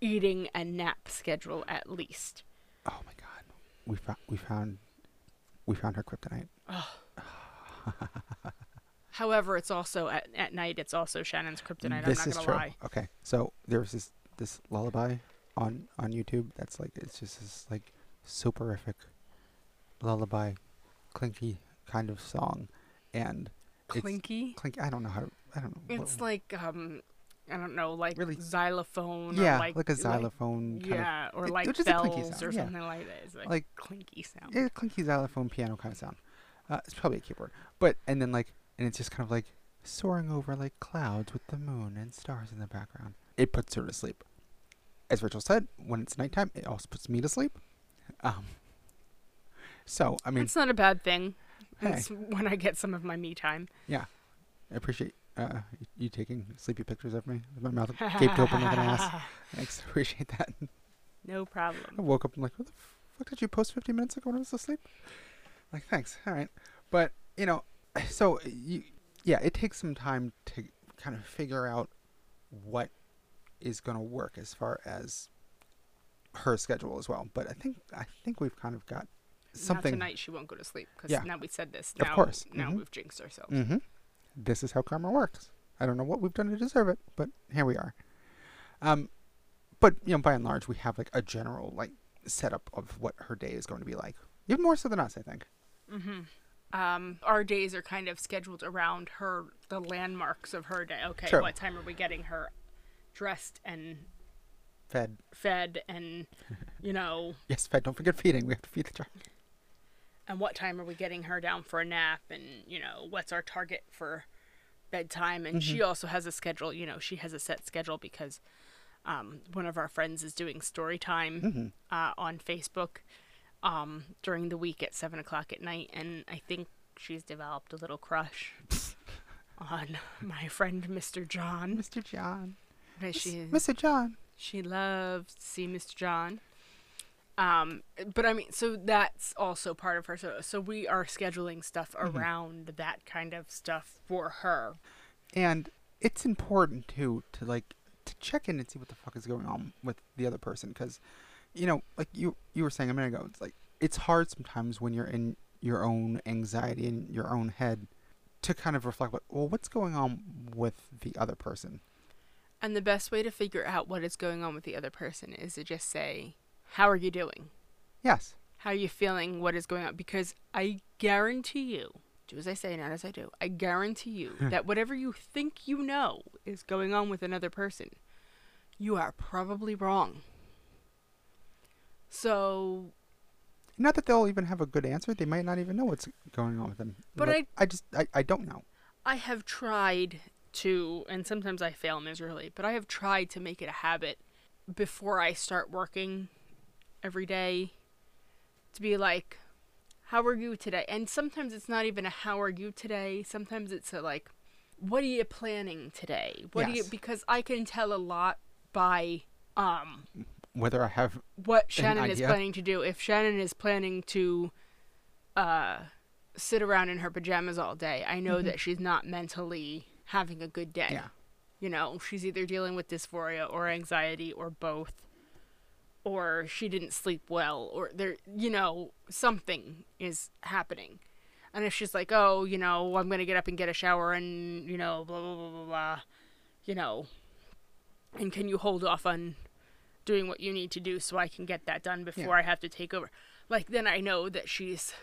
eating and nap schedule at least. Oh my god, we found we found we found her kryptonite. However, it's also at, at night. It's also Shannon's kryptonite. this I'm is not true. gonna lie. Okay, so there's this this lullaby on on YouTube that's like it's just this like soporific lullaby, clinky kind of song, and it's Clinky. clink. I don't know how to. I don't know. what- It's like um, I don't know, like Really- xylophone. yeah, or like, like, a xylophone kind yeah, or it- like which is a clinky bells sound, or yeah. something like that. It's like, Like- clinky sound. yeah, clinky xylophone piano kind of sound. Uh, it's probably a keyboard, but and then like and it's just kind of like soaring over like clouds with the moon and stars in the background. It puts her to sleep. As Rachel said, when it's nighttime, it also puts me to sleep. Um. So I mean, it's not a bad thing. Hey. It's when I get some of my me time. yeah, I appreciate uh, you taking sleepy pictures of me with my mouth gaped open like an ass. Thanks, appreciate that. No problem. I woke up and like, what the fuck did you post 15 minutes ago when I was asleep? Like, thanks. All right. But, you know, so you, yeah, it takes some time to kind of figure out what is going to work as far as her schedule as well. But I think, I think we've kind of got something. tonight she won't go to sleep because Yeah. now we said this. Now, Of course. Now Mhm. we've jinxed ourselves. Mm-hmm. This is how karma works. I don't know what we've done to deserve it, but here we are. Um, but you know, by and large, we have like a general like setup of what her day is going to be like. Even more so than us, I think. Mm-hmm. Um, our days are kind of scheduled around her, the landmarks of her day. Okay, True. what time are we getting her dressed and Fed. fed, and you know, Yes, fed. Don't forget feeding. We have to feed the child. And what time are we getting her down for a nap, and you know, what's our target for bedtime? And she Mhm. also has a schedule. You know, she has a set schedule because um, one of our friends is doing story time Mhm. uh, on Facebook um, during the week at seven o'clock at night, and I think she's developed a little crush on my friend Mr. John. Mr. John. She Mr. John. she loves to see Mr. John. Um, but I mean, so that's also part of her. So, so we are scheduling stuff around that kind of stuff for her. And it's important too to like to check in and see what the fuck is going on with the other person because you know like you you were saying a minute ago it's like it's hard sometimes when you're in your own anxiety in your own head to kind of reflect what well what's going on with the other person And the best way to figure out what is going on with the other person is to just say, "How are you doing? yes How are you feeling? What is going on?" Because I guarantee you, do as I say, not as I do. I guarantee you that whatever you think you know is going on with another person, you are probably wrong. So not that they'll even have a good answer they might not even know what's going on with them But Like, I just I, I don't know I have tried to, and sometimes I fail miserably, but I have tried to make it a habit before I start working every day to be like, how are you today? And sometimes it's not even a how are you today. Sometimes it's a like, what are you planning today? What do you, because I can tell a lot by, um, whether I have what Shannon is planning to do. If Shannon is planning to uh, sit around in her pajamas all day, I know that she's not mentally having a good day. Mm-hmm. yeah You know, she's either dealing with dysphoria or anxiety or both. Or she didn't sleep well, or there, you know, something is happening. And if she's like, oh, you know, I'm going to get up and get a shower and, you know, blah, blah, blah, blah, blah, you know, and can you hold off on doing what you need to do so I can get that done before Yeah. I have to take over? Like, then I know that she's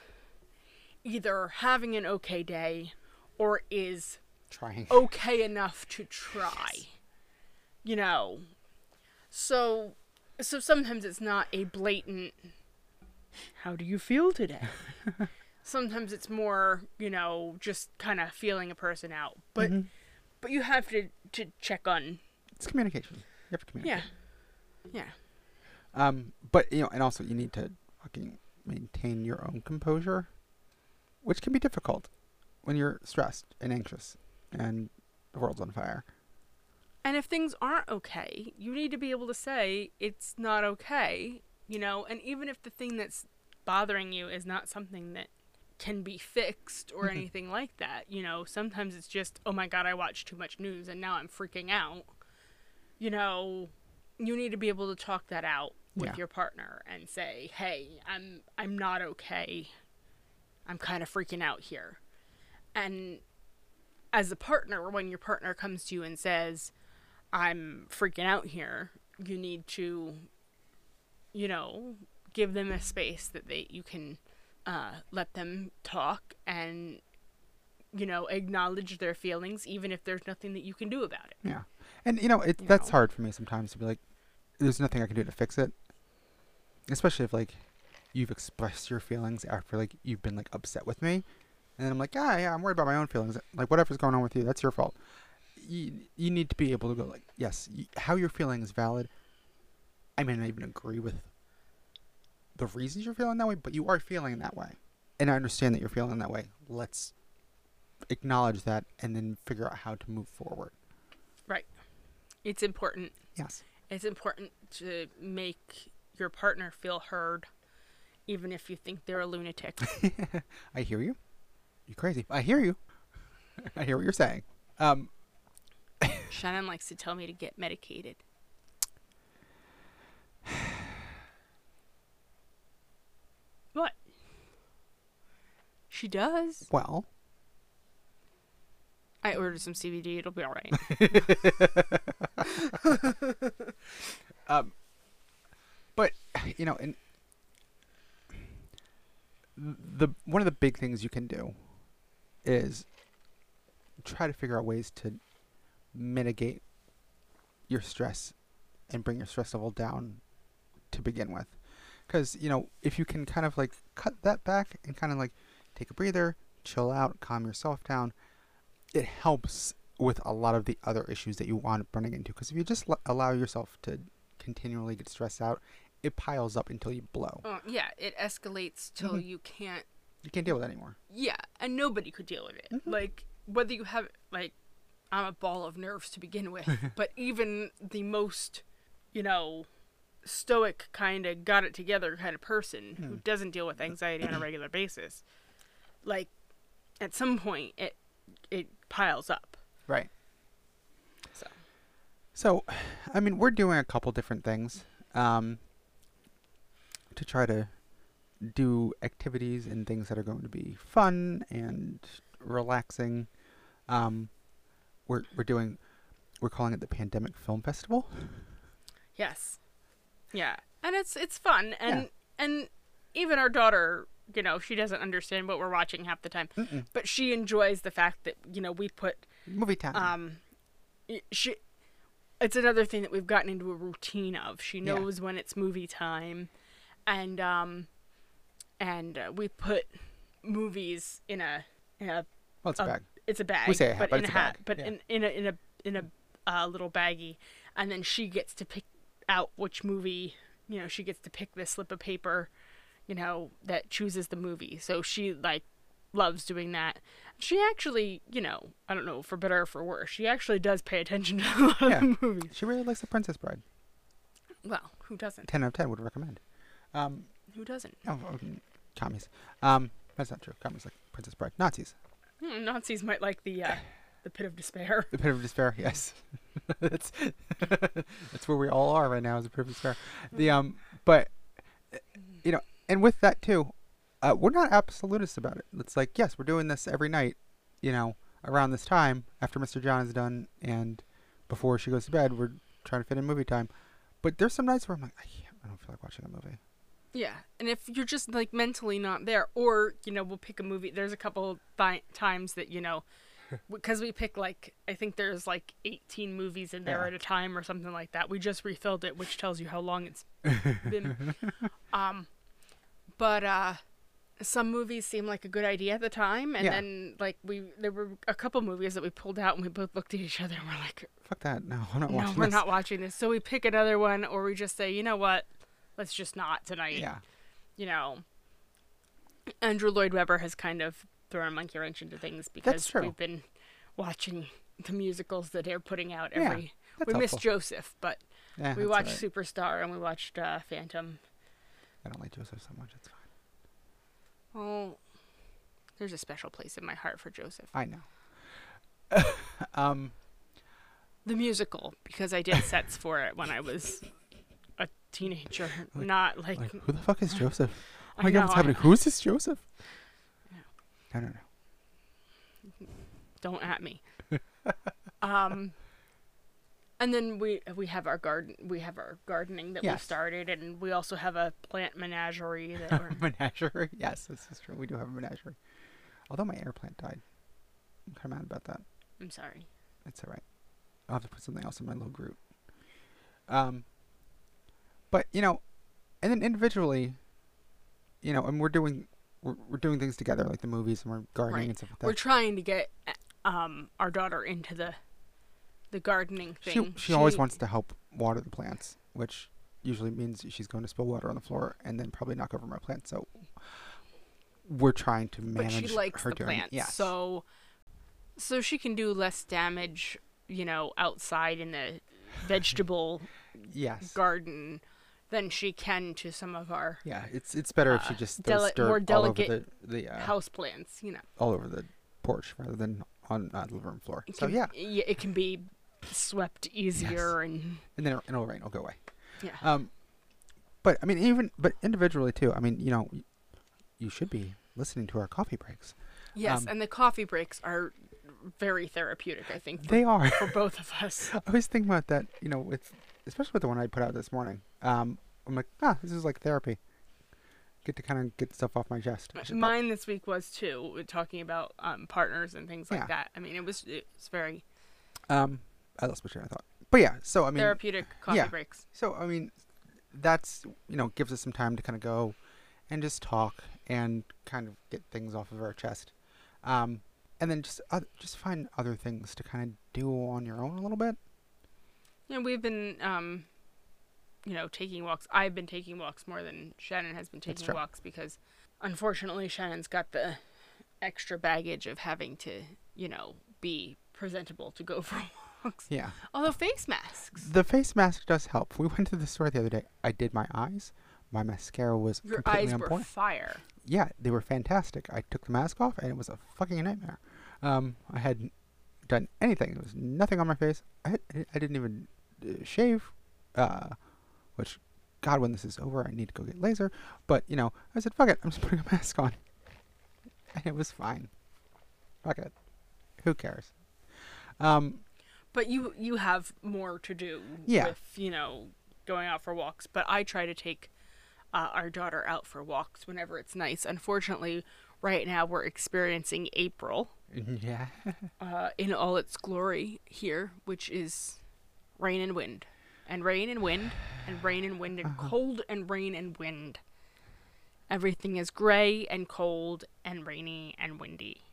either having an okay day or is trying okay enough to try. You know. So so sometimes it's not a blatant how do you feel today? sometimes it's more, you know, just kind of feeling a person out. But Mhm. but you have to to check on it's communication you have to communicate yeah. Yeah. Um, but you know, and also you need to fucking maintain your own composure, which can be difficult when you're stressed and anxious and the world's on fire. And if things aren't okay, you need to be able to say it's not okay, you know, and even if the thing that's bothering you is not something that can be fixed or mm-hmm. anything like that, you know, sometimes it's just, oh my god, I watched too much news and now I'm freaking out. You know, you need to be able to talk that out with Yeah. your partner and say, "Hey, I'm I'm not okay. I'm kind of freaking out here." And as a partner, when your partner comes to you and says, I'm freaking out here, you need to, you know, give them a space that they you can uh, let them talk and you know acknowledge their feelings, even if there's nothing that you can do about it. Yeah, and you know, it You that's know. hard for me sometimes to be like, there's nothing I can do to fix it, especially if like you've expressed your feelings after like you've been like upset with me, and then I'm like, yeah, yeah, I'm worried about my own feelings. Like whatever's going on with you, that's your fault. You you need to be able to go like, yes, how you're feeling is valid. I may not even agree with the reasons you're feeling that way, but you are feeling that way, and I understand that you're feeling that way. Let's acknowledge that and then figure out how to move forward. Right. It's important. Yes. It's important to make your partner feel heard, even if you think they're a lunatic. I hear you. You're crazy. I hear you. I hear what you're saying. Um, Shannon likes to tell me to get medicated. What? She does. well, I ordered some CBD. It'll be all right. um, but you know, and the one of the big things you can do is try to figure out ways to mitigate your stress and bring your stress level down to begin with. Because, you know, if you can kind of like cut that back and kind of like take a breather, chill out, calm yourself down, it helps with a lot of the other issues that you up running into. Because if you just l- allow yourself to continually get stressed out, it piles up until you blow. Uh, yeah, it escalates till Mhm. you can't. You can't deal with it anymore. Yeah, and nobody could deal with it. Mhm. Like whether you have like, I'm a ball of nerves to begin with, but even the most, you know, stoic kind of got it together kind of person who Hmm. doesn't deal with anxiety on a regular basis, like at some point it it piles up. Right. So So, I mean, we're doing a couple different things um, to try to do activities and things that are going to be fun and relaxing. Um, we're we're doing we're calling it the Pandemic Film Festival. yes, yeah, and it's it's fun and Yeah. and even our daughter, you know, she doesn't understand what we're watching half the time, Mm-mm. but she enjoys the fact that you know we put Movie time. um she it's another thing that we've gotten into a routine of she Yeah. knows when it's movie time and um and uh, we put movies in a in a well, it's a a- bag. It's a bag We say a hat, but, in it's a a hat bag, but yeah. in in a in a in a uh, little baggie and then she gets to pick out which movie you know she gets to pick this slip of paper you know that chooses the movie so she like loves doing that she actually you know i don't know for better or for worse she actually does pay attention to a lot Yeah. of the movies She really likes The Princess Bride. well who doesn't Ten out of ten would recommend. Um, who doesn't oh, oh, commies. Um, that's not true. Commies like Princess Bride. Nazis. Hmm, nazis might like the uh the pit of despair The pit of despair. Yes, that's that's where we all are right now. Is the pit of despair. The um, but you know, and with that too, uh, we're not absolutist about it. It's like yes, we're doing this every night. You know, around this time after Mr. John is done and before she goes to bed, we're trying to fit in movie time. But there's some nights where I'm like, I. I don't feel like watching a movie. Yeah, and if you're just like mentally not there, or you know, we'll pick a movie. There's a couple thi- times that you know, because we pick like I think there's like 18 movies in there Yeah. at a time or something like that. We just refilled it, which tells you how long it's been. um, but uh, some movies seem like a good idea at the time, and Yeah. then like we there were a couple movies that we pulled out, and we both looked at each other and we're like, Fuck that. No, I'm not no, watching we're this. not watching this. So we pick another one, or we just say, you know what, let's just not tonight Yeah. you know, Andrew Lloyd Webber has kind of thrown a monkey wrench into things because we've been watching the musicals that they're putting out Yeah, every. That's we missed helpful. Joseph, but Yeah, we watched alright. Superstar and we watched uh, Phantom. I don't like Joseph so much. It's fine. Well, there's a special place in my heart for Joseph. I know. um. The musical, because I did sets for it when I was teenager, not like. Like, who the fuck is Joseph? Oh I my god, know, what's I- happening? Who's this Joseph? I don't know. don't at me. um, and then we we have our garden. We have our gardening that we started, and we also have a plant menagerie that we're. menagerie. Yes, this is true. We do have a menagerie. Although my air plant died. I'm kind of mad about that. I'm sorry. It's all right. I'll have to put something else in my little group. Um, but you know, and then individually, you know, and we're doing we're, we're doing things together, like the movies, and we're gardening Right. and stuff like that. We're trying to get um our daughter into the the gardening She thing. she always wants to help water the plants, which usually means she's going to spill water on the floor and then probably knock over my plants. So we're trying to but manage she likes her the doing plants, Yes. so so she can do less damage. You know, outside in the vegetable yes. garden than she can to some of our Yeah, it's it's better if she uh, just deli- more delicate the the uh, house plants. You know. all over the porch rather than on uh, the living room floor. It So can- yeah, it can be swept easier and and then it'll, it'll rain. It'll go away. yeah. Um, but I mean, even but individually too. I mean, you know, you should be listening to our coffee breaks. yes, um, and the coffee breaks are very therapeutic. I think for, They are. for both of us. I was thinking about that. You know, with especially with the one I put out this morning. Um, I'm like, ah, this is like therapy. Get to kind of get stuff off my chest. I should Mine this week was too, talking about um, partners and things like Yeah. that. I mean, it was it's very um, I lost my train of thought. But yeah, so I mean, therapeutic coffee yeah. breaks. So I mean, that's you know gives us some time to kind of go and just talk and kind of get things off of our chest. Um, and then just uh, just find other things to kind of do on your own a little bit. Yeah, we've been, um, you know, taking walks. I've been taking walks more than Shannon has been taking walks because, unfortunately, Shannon's got the extra baggage of having to, you know, be presentable to go for walks. Yeah. Although face masks, The face mask does help. We went to the store the other day. I did my eyes. My mascara was your completely eyes on were point. fire. yeah, they were fantastic. I took the mask off and it was a fucking nightmare. Um, I hadn't done anything. There was nothing on my face. I, I didn't even shave. Uh, which, God, when this is over, I need to go get laser. But you know, I said, fuck it. I'm just putting a mask on, and it was fine. Fuck it. Who cares? Um, But you you have more to do Yeah. with you know going out for walks. But I try to take uh, our daughter out for walks whenever it's nice. Unfortunately, right now we're experiencing April yeah. uh, in all its glory here, which is rain and wind, and rain and wind, and rain and wind, and Uh-huh. cold and rain and wind. Everything is gray and cold and rainy and windy.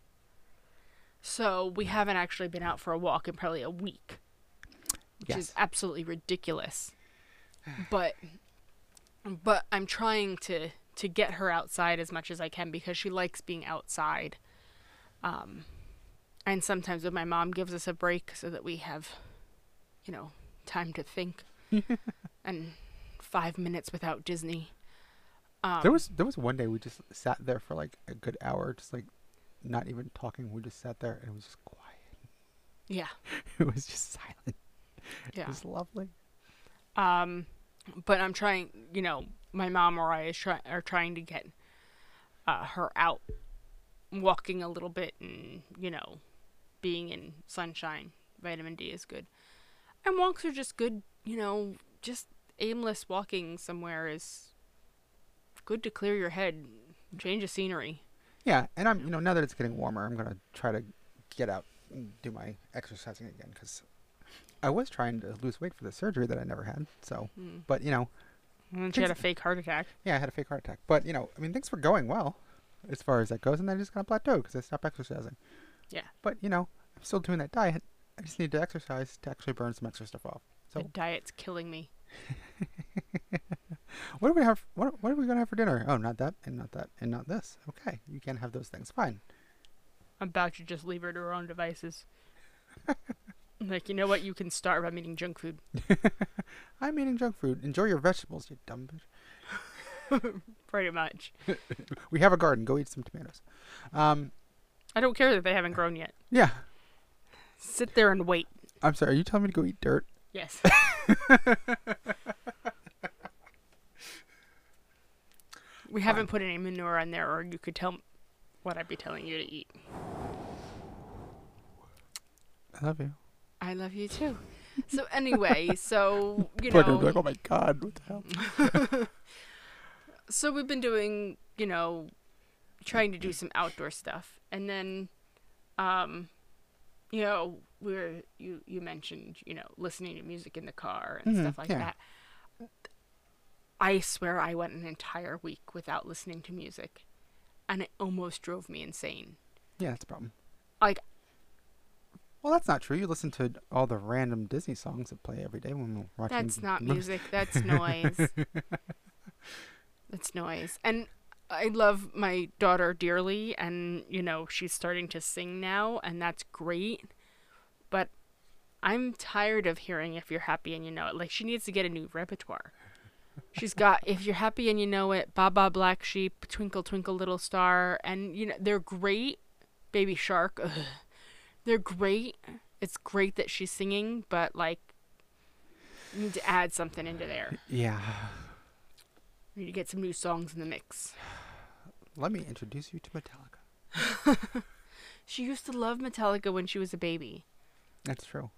So we haven't actually been out for a walk in probably a week, which is absolutely ridiculous. But but I'm trying to to get her outside as much as I can because she likes being outside. Um, and sometimes when my mom gives us a break so that we have, you know, time to think, and five minutes without Disney. Um, There was there was one day we just sat there for like a good hour, just like not even talking. We just sat there and it was just quiet. yeah, It was just silent. Yeah. It was lovely. Um, but I'm trying, you know, my mom or I is try- are trying to get uh, her out, walking a little bit, and you know, being in sunshine. Vitamin D is good, and walks are just good. You know, just aimless walking somewhere is good to clear your head, change of scenery. Yeah, and I'm you know now that it's getting warmer, I'm gonna try to get out and do my exercising again because I was trying to lose weight for the surgery that I never had. So, Hmm. but you know, And then she had a fake heart attack. yeah, I had a fake heart attack. But you know, I mean, things were going well as far as that goes, and then I just kind of plateaued because I stopped exercising. Yeah. But you know, I'm still doing that diet. I just need to exercise to actually burn some extra stuff off. the So, diet's killing me. what do we have? What, what are we gonna have for dinner? Oh, not that, and not that, and not this. Okay, you can't have those things. Fine. I'm about to just leave her to her own devices. like, you know what? You can starve. I'm eating junk food. I'm eating junk food. Enjoy your vegetables, you dumb bitch. Pretty much. We have a garden. Go eat some tomatoes. Um, I don't care that they haven't grown yet. yeah. Sit there and wait. I'm sorry. Are you telling me to go eat dirt? Yes. we haven't put any manure on there, or you could tell what I'd be telling you to eat. I love you. I love you too. So anyway, so you Like, I'm like, know, oh my god, what the hell? so we've been doing, you know, trying to do some outdoor stuff, and then, um, you know, we're you you mentioned, you know, listening to music in the car and Mhm, stuff like yeah. that. I swear I went an entire week without listening to music, and it almost drove me insane. Yeah, that's a problem. Like, Well, that's not true. You listen to all the random Disney songs that play every day when we're watching. That's not music. That's noise. that's noise. And I love my daughter dearly, and you know she's starting to sing now, and that's great. But I'm tired of hearing "If You're Happy and You Know It." Like she needs to get a new repertoire. She's got "If You're Happy and You Know It," "Baba Black Sheep," "Twinkle Twinkle Little Star," and you know they're great. Baby Shark, ugh. they're great. It's great that she's singing, but like you need to add something into there. Yeah. We need to get some new songs in the mix. Let me introduce you to Metallica. She used to love Metallica when she was a baby. That's true.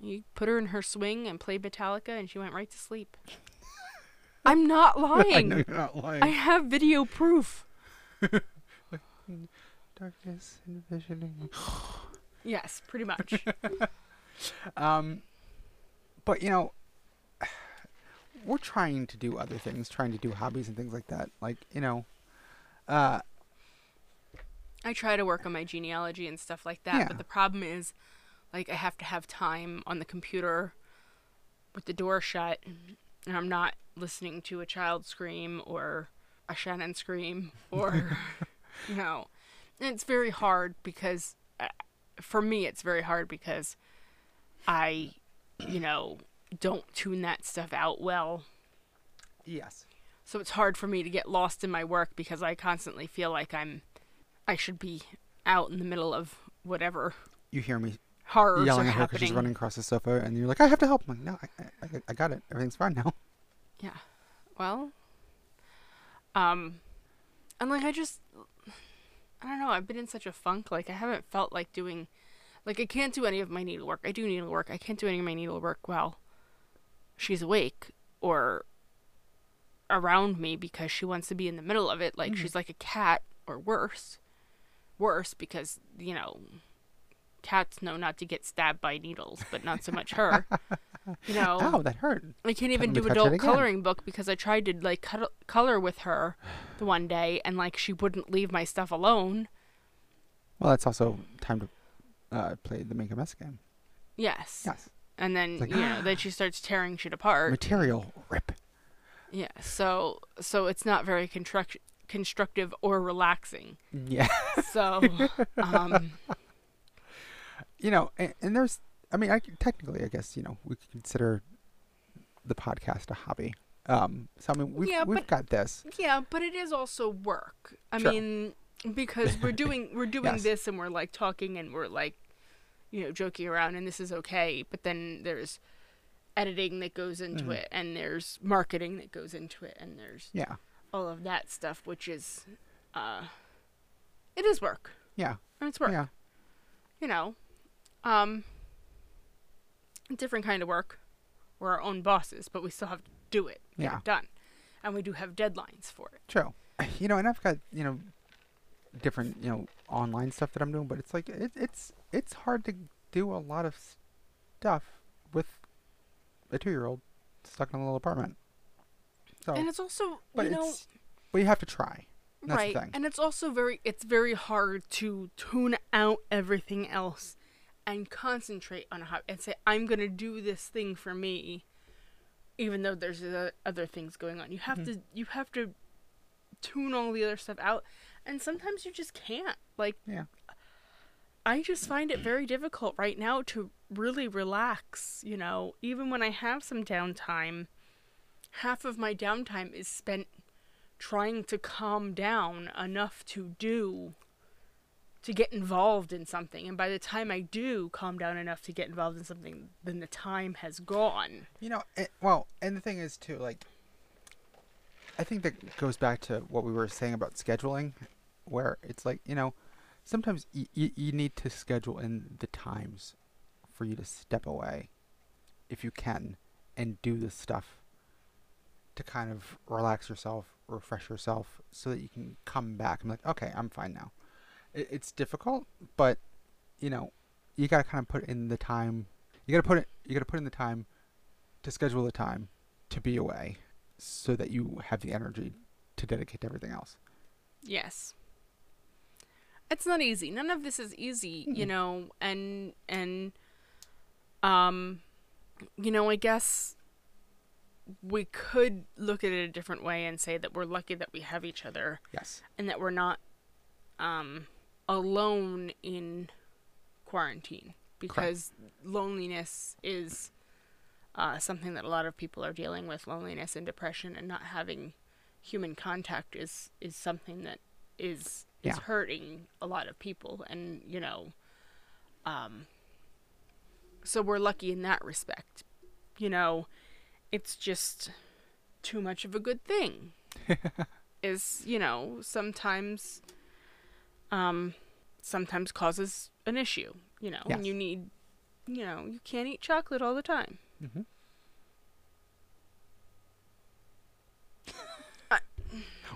You put her in her swing and played Metallica, and she went right to sleep. I'm not lying. I know you're not lying. I have video proof. Darkness envisioning. Yes, pretty much. Um, but you know, we're trying to do other things, trying to do hobbies and things like that. Like you know, uh, I try to work on my genealogy and stuff like that, Yeah. but the problem is like I have to have time on the computer with the door shut and I'm not listening to a child scream or a Shannon scream or you know. And it's very hard because uh, for me it's very hard because I you know don't tune that stuff out well. Yes. So it's hard for me to get lost in my work because I constantly feel like I'm I should be out in the middle of whatever You hear me horrors yelling at her because she's running across the sofa, and you're like, "I have to help." I'm like, "No, I, I, I got it. Everything's fine now." Yeah. Well, um, and like I just, I don't know. I've been in such a funk. Like I haven't felt like doing, like I can't do any of my needlework. I do needlework. I can't do any of my needlework while she's awake or around me because she wants to be in the middle of it. Like Mhm. she's like a cat or worse. Worse because you know, cats know not to get stabbed by needles, but not so much her. You know, oh, that hurt. I can't even do adult coloring book because I tried to like cut- color with her the one day and like she wouldn't leave my stuff alone. Well, it's also time to uh, play the Make a Mess game. Yes. Yes. And then Like, you know, then she starts tearing shit apart. Material rip. yeah. So so it's not very construct- constructive or relaxing. Yeah. So um you know, and, and there's, I mean, I, technically, I guess, you know, we could consider the podcast a hobby. Um, so I mean, we've Yeah, we've but- got this. yeah, but it is also work. I Sure. mean because we're doing we're doing Yes. this and we're like talking and we're like you know joking around and this is okay but then there's editing that goes into Mhm. it and there's marketing that goes into it and there's Yeah. all of that stuff which is uh it is work Yeah. and it's work Yeah. you know um different kind of work we're our own bosses but we still have to do it get Yeah. it done and we do have deadlines for it True. You know, and I've got you know different you know online stuff that I'm doing, but it's like it, it's it's hard to do a lot of stuff with a two year old stuck in a little apartment. So, and it's also but you know you have to try. That's the right thing. and it's also very it's very hard to tune out everything else and concentrate on a hobby and say i'm going to do this thing for me even though there's other things going on you have Mhm. to you have to tune all the other stuff out and sometimes you just can't like Yeah. I just find it very difficult right now to really relax you know? Even when i have some downtime half of my downtime is spent trying to calm down enough to do to get involved in something. And by the time i do calm down enough to get involved in something then the time has gone. You know, it, well, and the thing is too, like, I think that goes back to what we were saying about scheduling, where it's like, you know, sometimes y- y- you need to schedule in the times for you to step away, if you can, and do this stuff to kind of relax yourself, refresh yourself, so that you can come back and be like, okay, I'm fine now. It, it's difficult, but you know, you gotta kind of put in the time. You gotta put it. You gotta put in the time to schedule the time to be away so that you have the energy to dedicate to everything else. Yes. It's not easy. None of this is easy, you Mm. know, and and um you know, I guess we could look at it a different way and say that we're lucky that we have each other Yes. and that we're not um alone in quarantine because loneliness is uh, something that a lot of people are dealing with loneliness and depression and not having human contact is is something that is is hurting a lot of people and you know um so we're lucky in that respect you know it's just too much of a good thing is you know sometimes um sometimes causes an issue you know Yes. and you need you know you can't eat chocolate all the time Mm-hmm.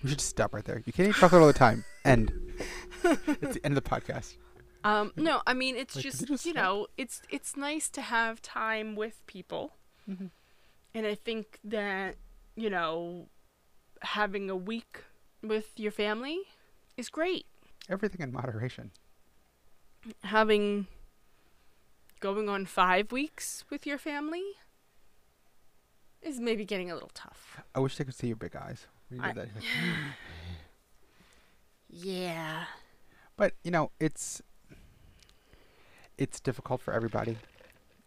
we should just stop right there. You can't eat chocolate all the time. End. it's the end of the podcast. um no i mean it's Like, just, you just you stop? know it's it's nice to have time with people Mm-hmm. and i think that you know having a week with your family is great everything in moderation. Having going on five weeks with your family is maybe getting a little tough. I wish they could see your big eyes. When you I- that. Yeah. But you know, it's it's difficult for everybody,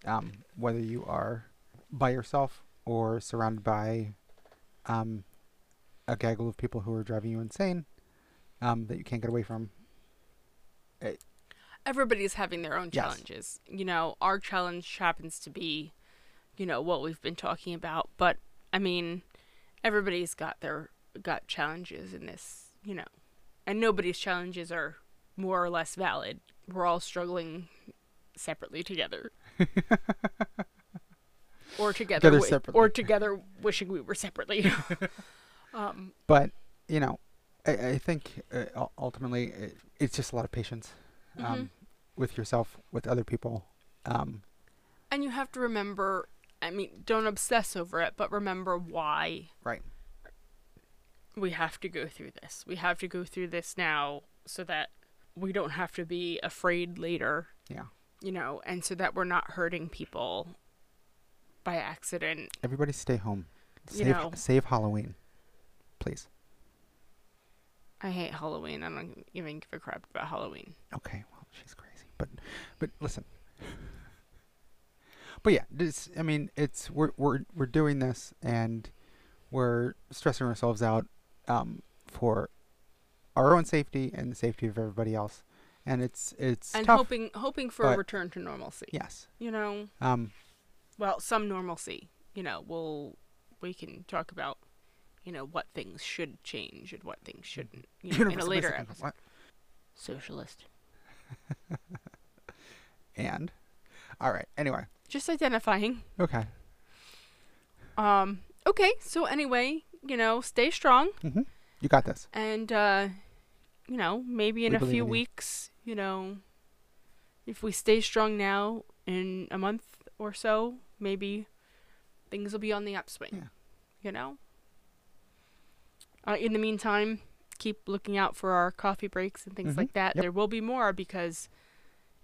um, whether you are by yourself or surrounded by um, a gaggle of people who are driving you insane um, that you can't get away from. Everybody's having their own Yes. challenges. You know, our challenge happens to be, you know, what we've been talking about. But I mean, everybody's got their got challenges in this, you know, and nobody's challenges are more or less valid. We're all struggling separately together. or together, Together separately. or together wishing we were separately. um, But you know, I, I think uh, ultimately it, it's just a lot of patience um, Mhm. with yourself, with other people. Um, And you have to remember, I mean, don't obsess over it, but remember why right. we have to go through this. We have to go through this now so that we don't have to be afraid later, Yeah. you know, and so that we're not hurting people by accident. Everybody, stay home. You Save know. save Halloween, please. I hate Halloween. I don't even give a crap about Halloween. Okay, well, she's crazy, but but listen. But yeah, this I mean, it's we're we're we're doing this and we're stressing ourselves out um, for our own safety and the safety of everybody else, and it's it's And tough. hoping hoping for a return to normalcy. yes, You know, um, well, some normalcy. You know, we'll we can talk about you know what things should change and what things shouldn't. You know, in a later episode. what? Socialist. And all right, anyway, Just identifying. okay, Um. Okay. So anyway, you know, stay strong, hmm you got this. and uh, you know, maybe in We a few in weeks, you know, if we stay strong now, in a month or so, maybe things will be on the upswing. Yeah. You know. Uh, in the meantime, keep looking out for our coffee breaks and things Mhm. like that. Yep. There will be more because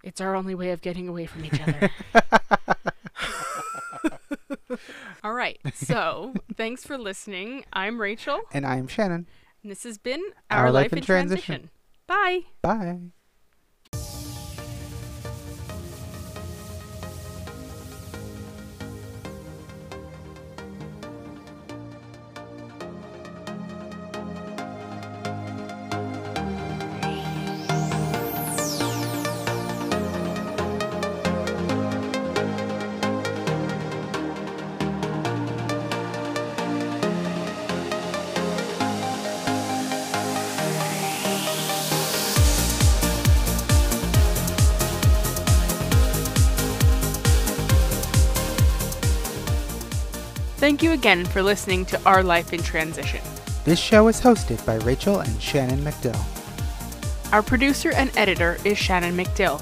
it's our only way of getting away from each other. All right. So, thanks for listening. I'm Rachel, And I am Shannon. and this has been Our Our, Life Life, in in Transition. Transition. Bye. Bye. Thank you again for listening to Our Life in Transition. This show is hosted by Rachel and Shannon McDill. Our producer and editor is Shannon McDill.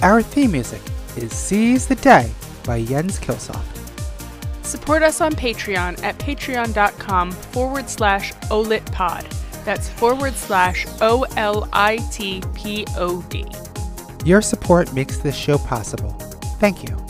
Our theme music is Seize the Day by Jens Kiilstofte. Support us on Patreon at patreon.com forward slash olitpod. That's forward slash O L I T P O D. Your support makes this show possible. Thank you.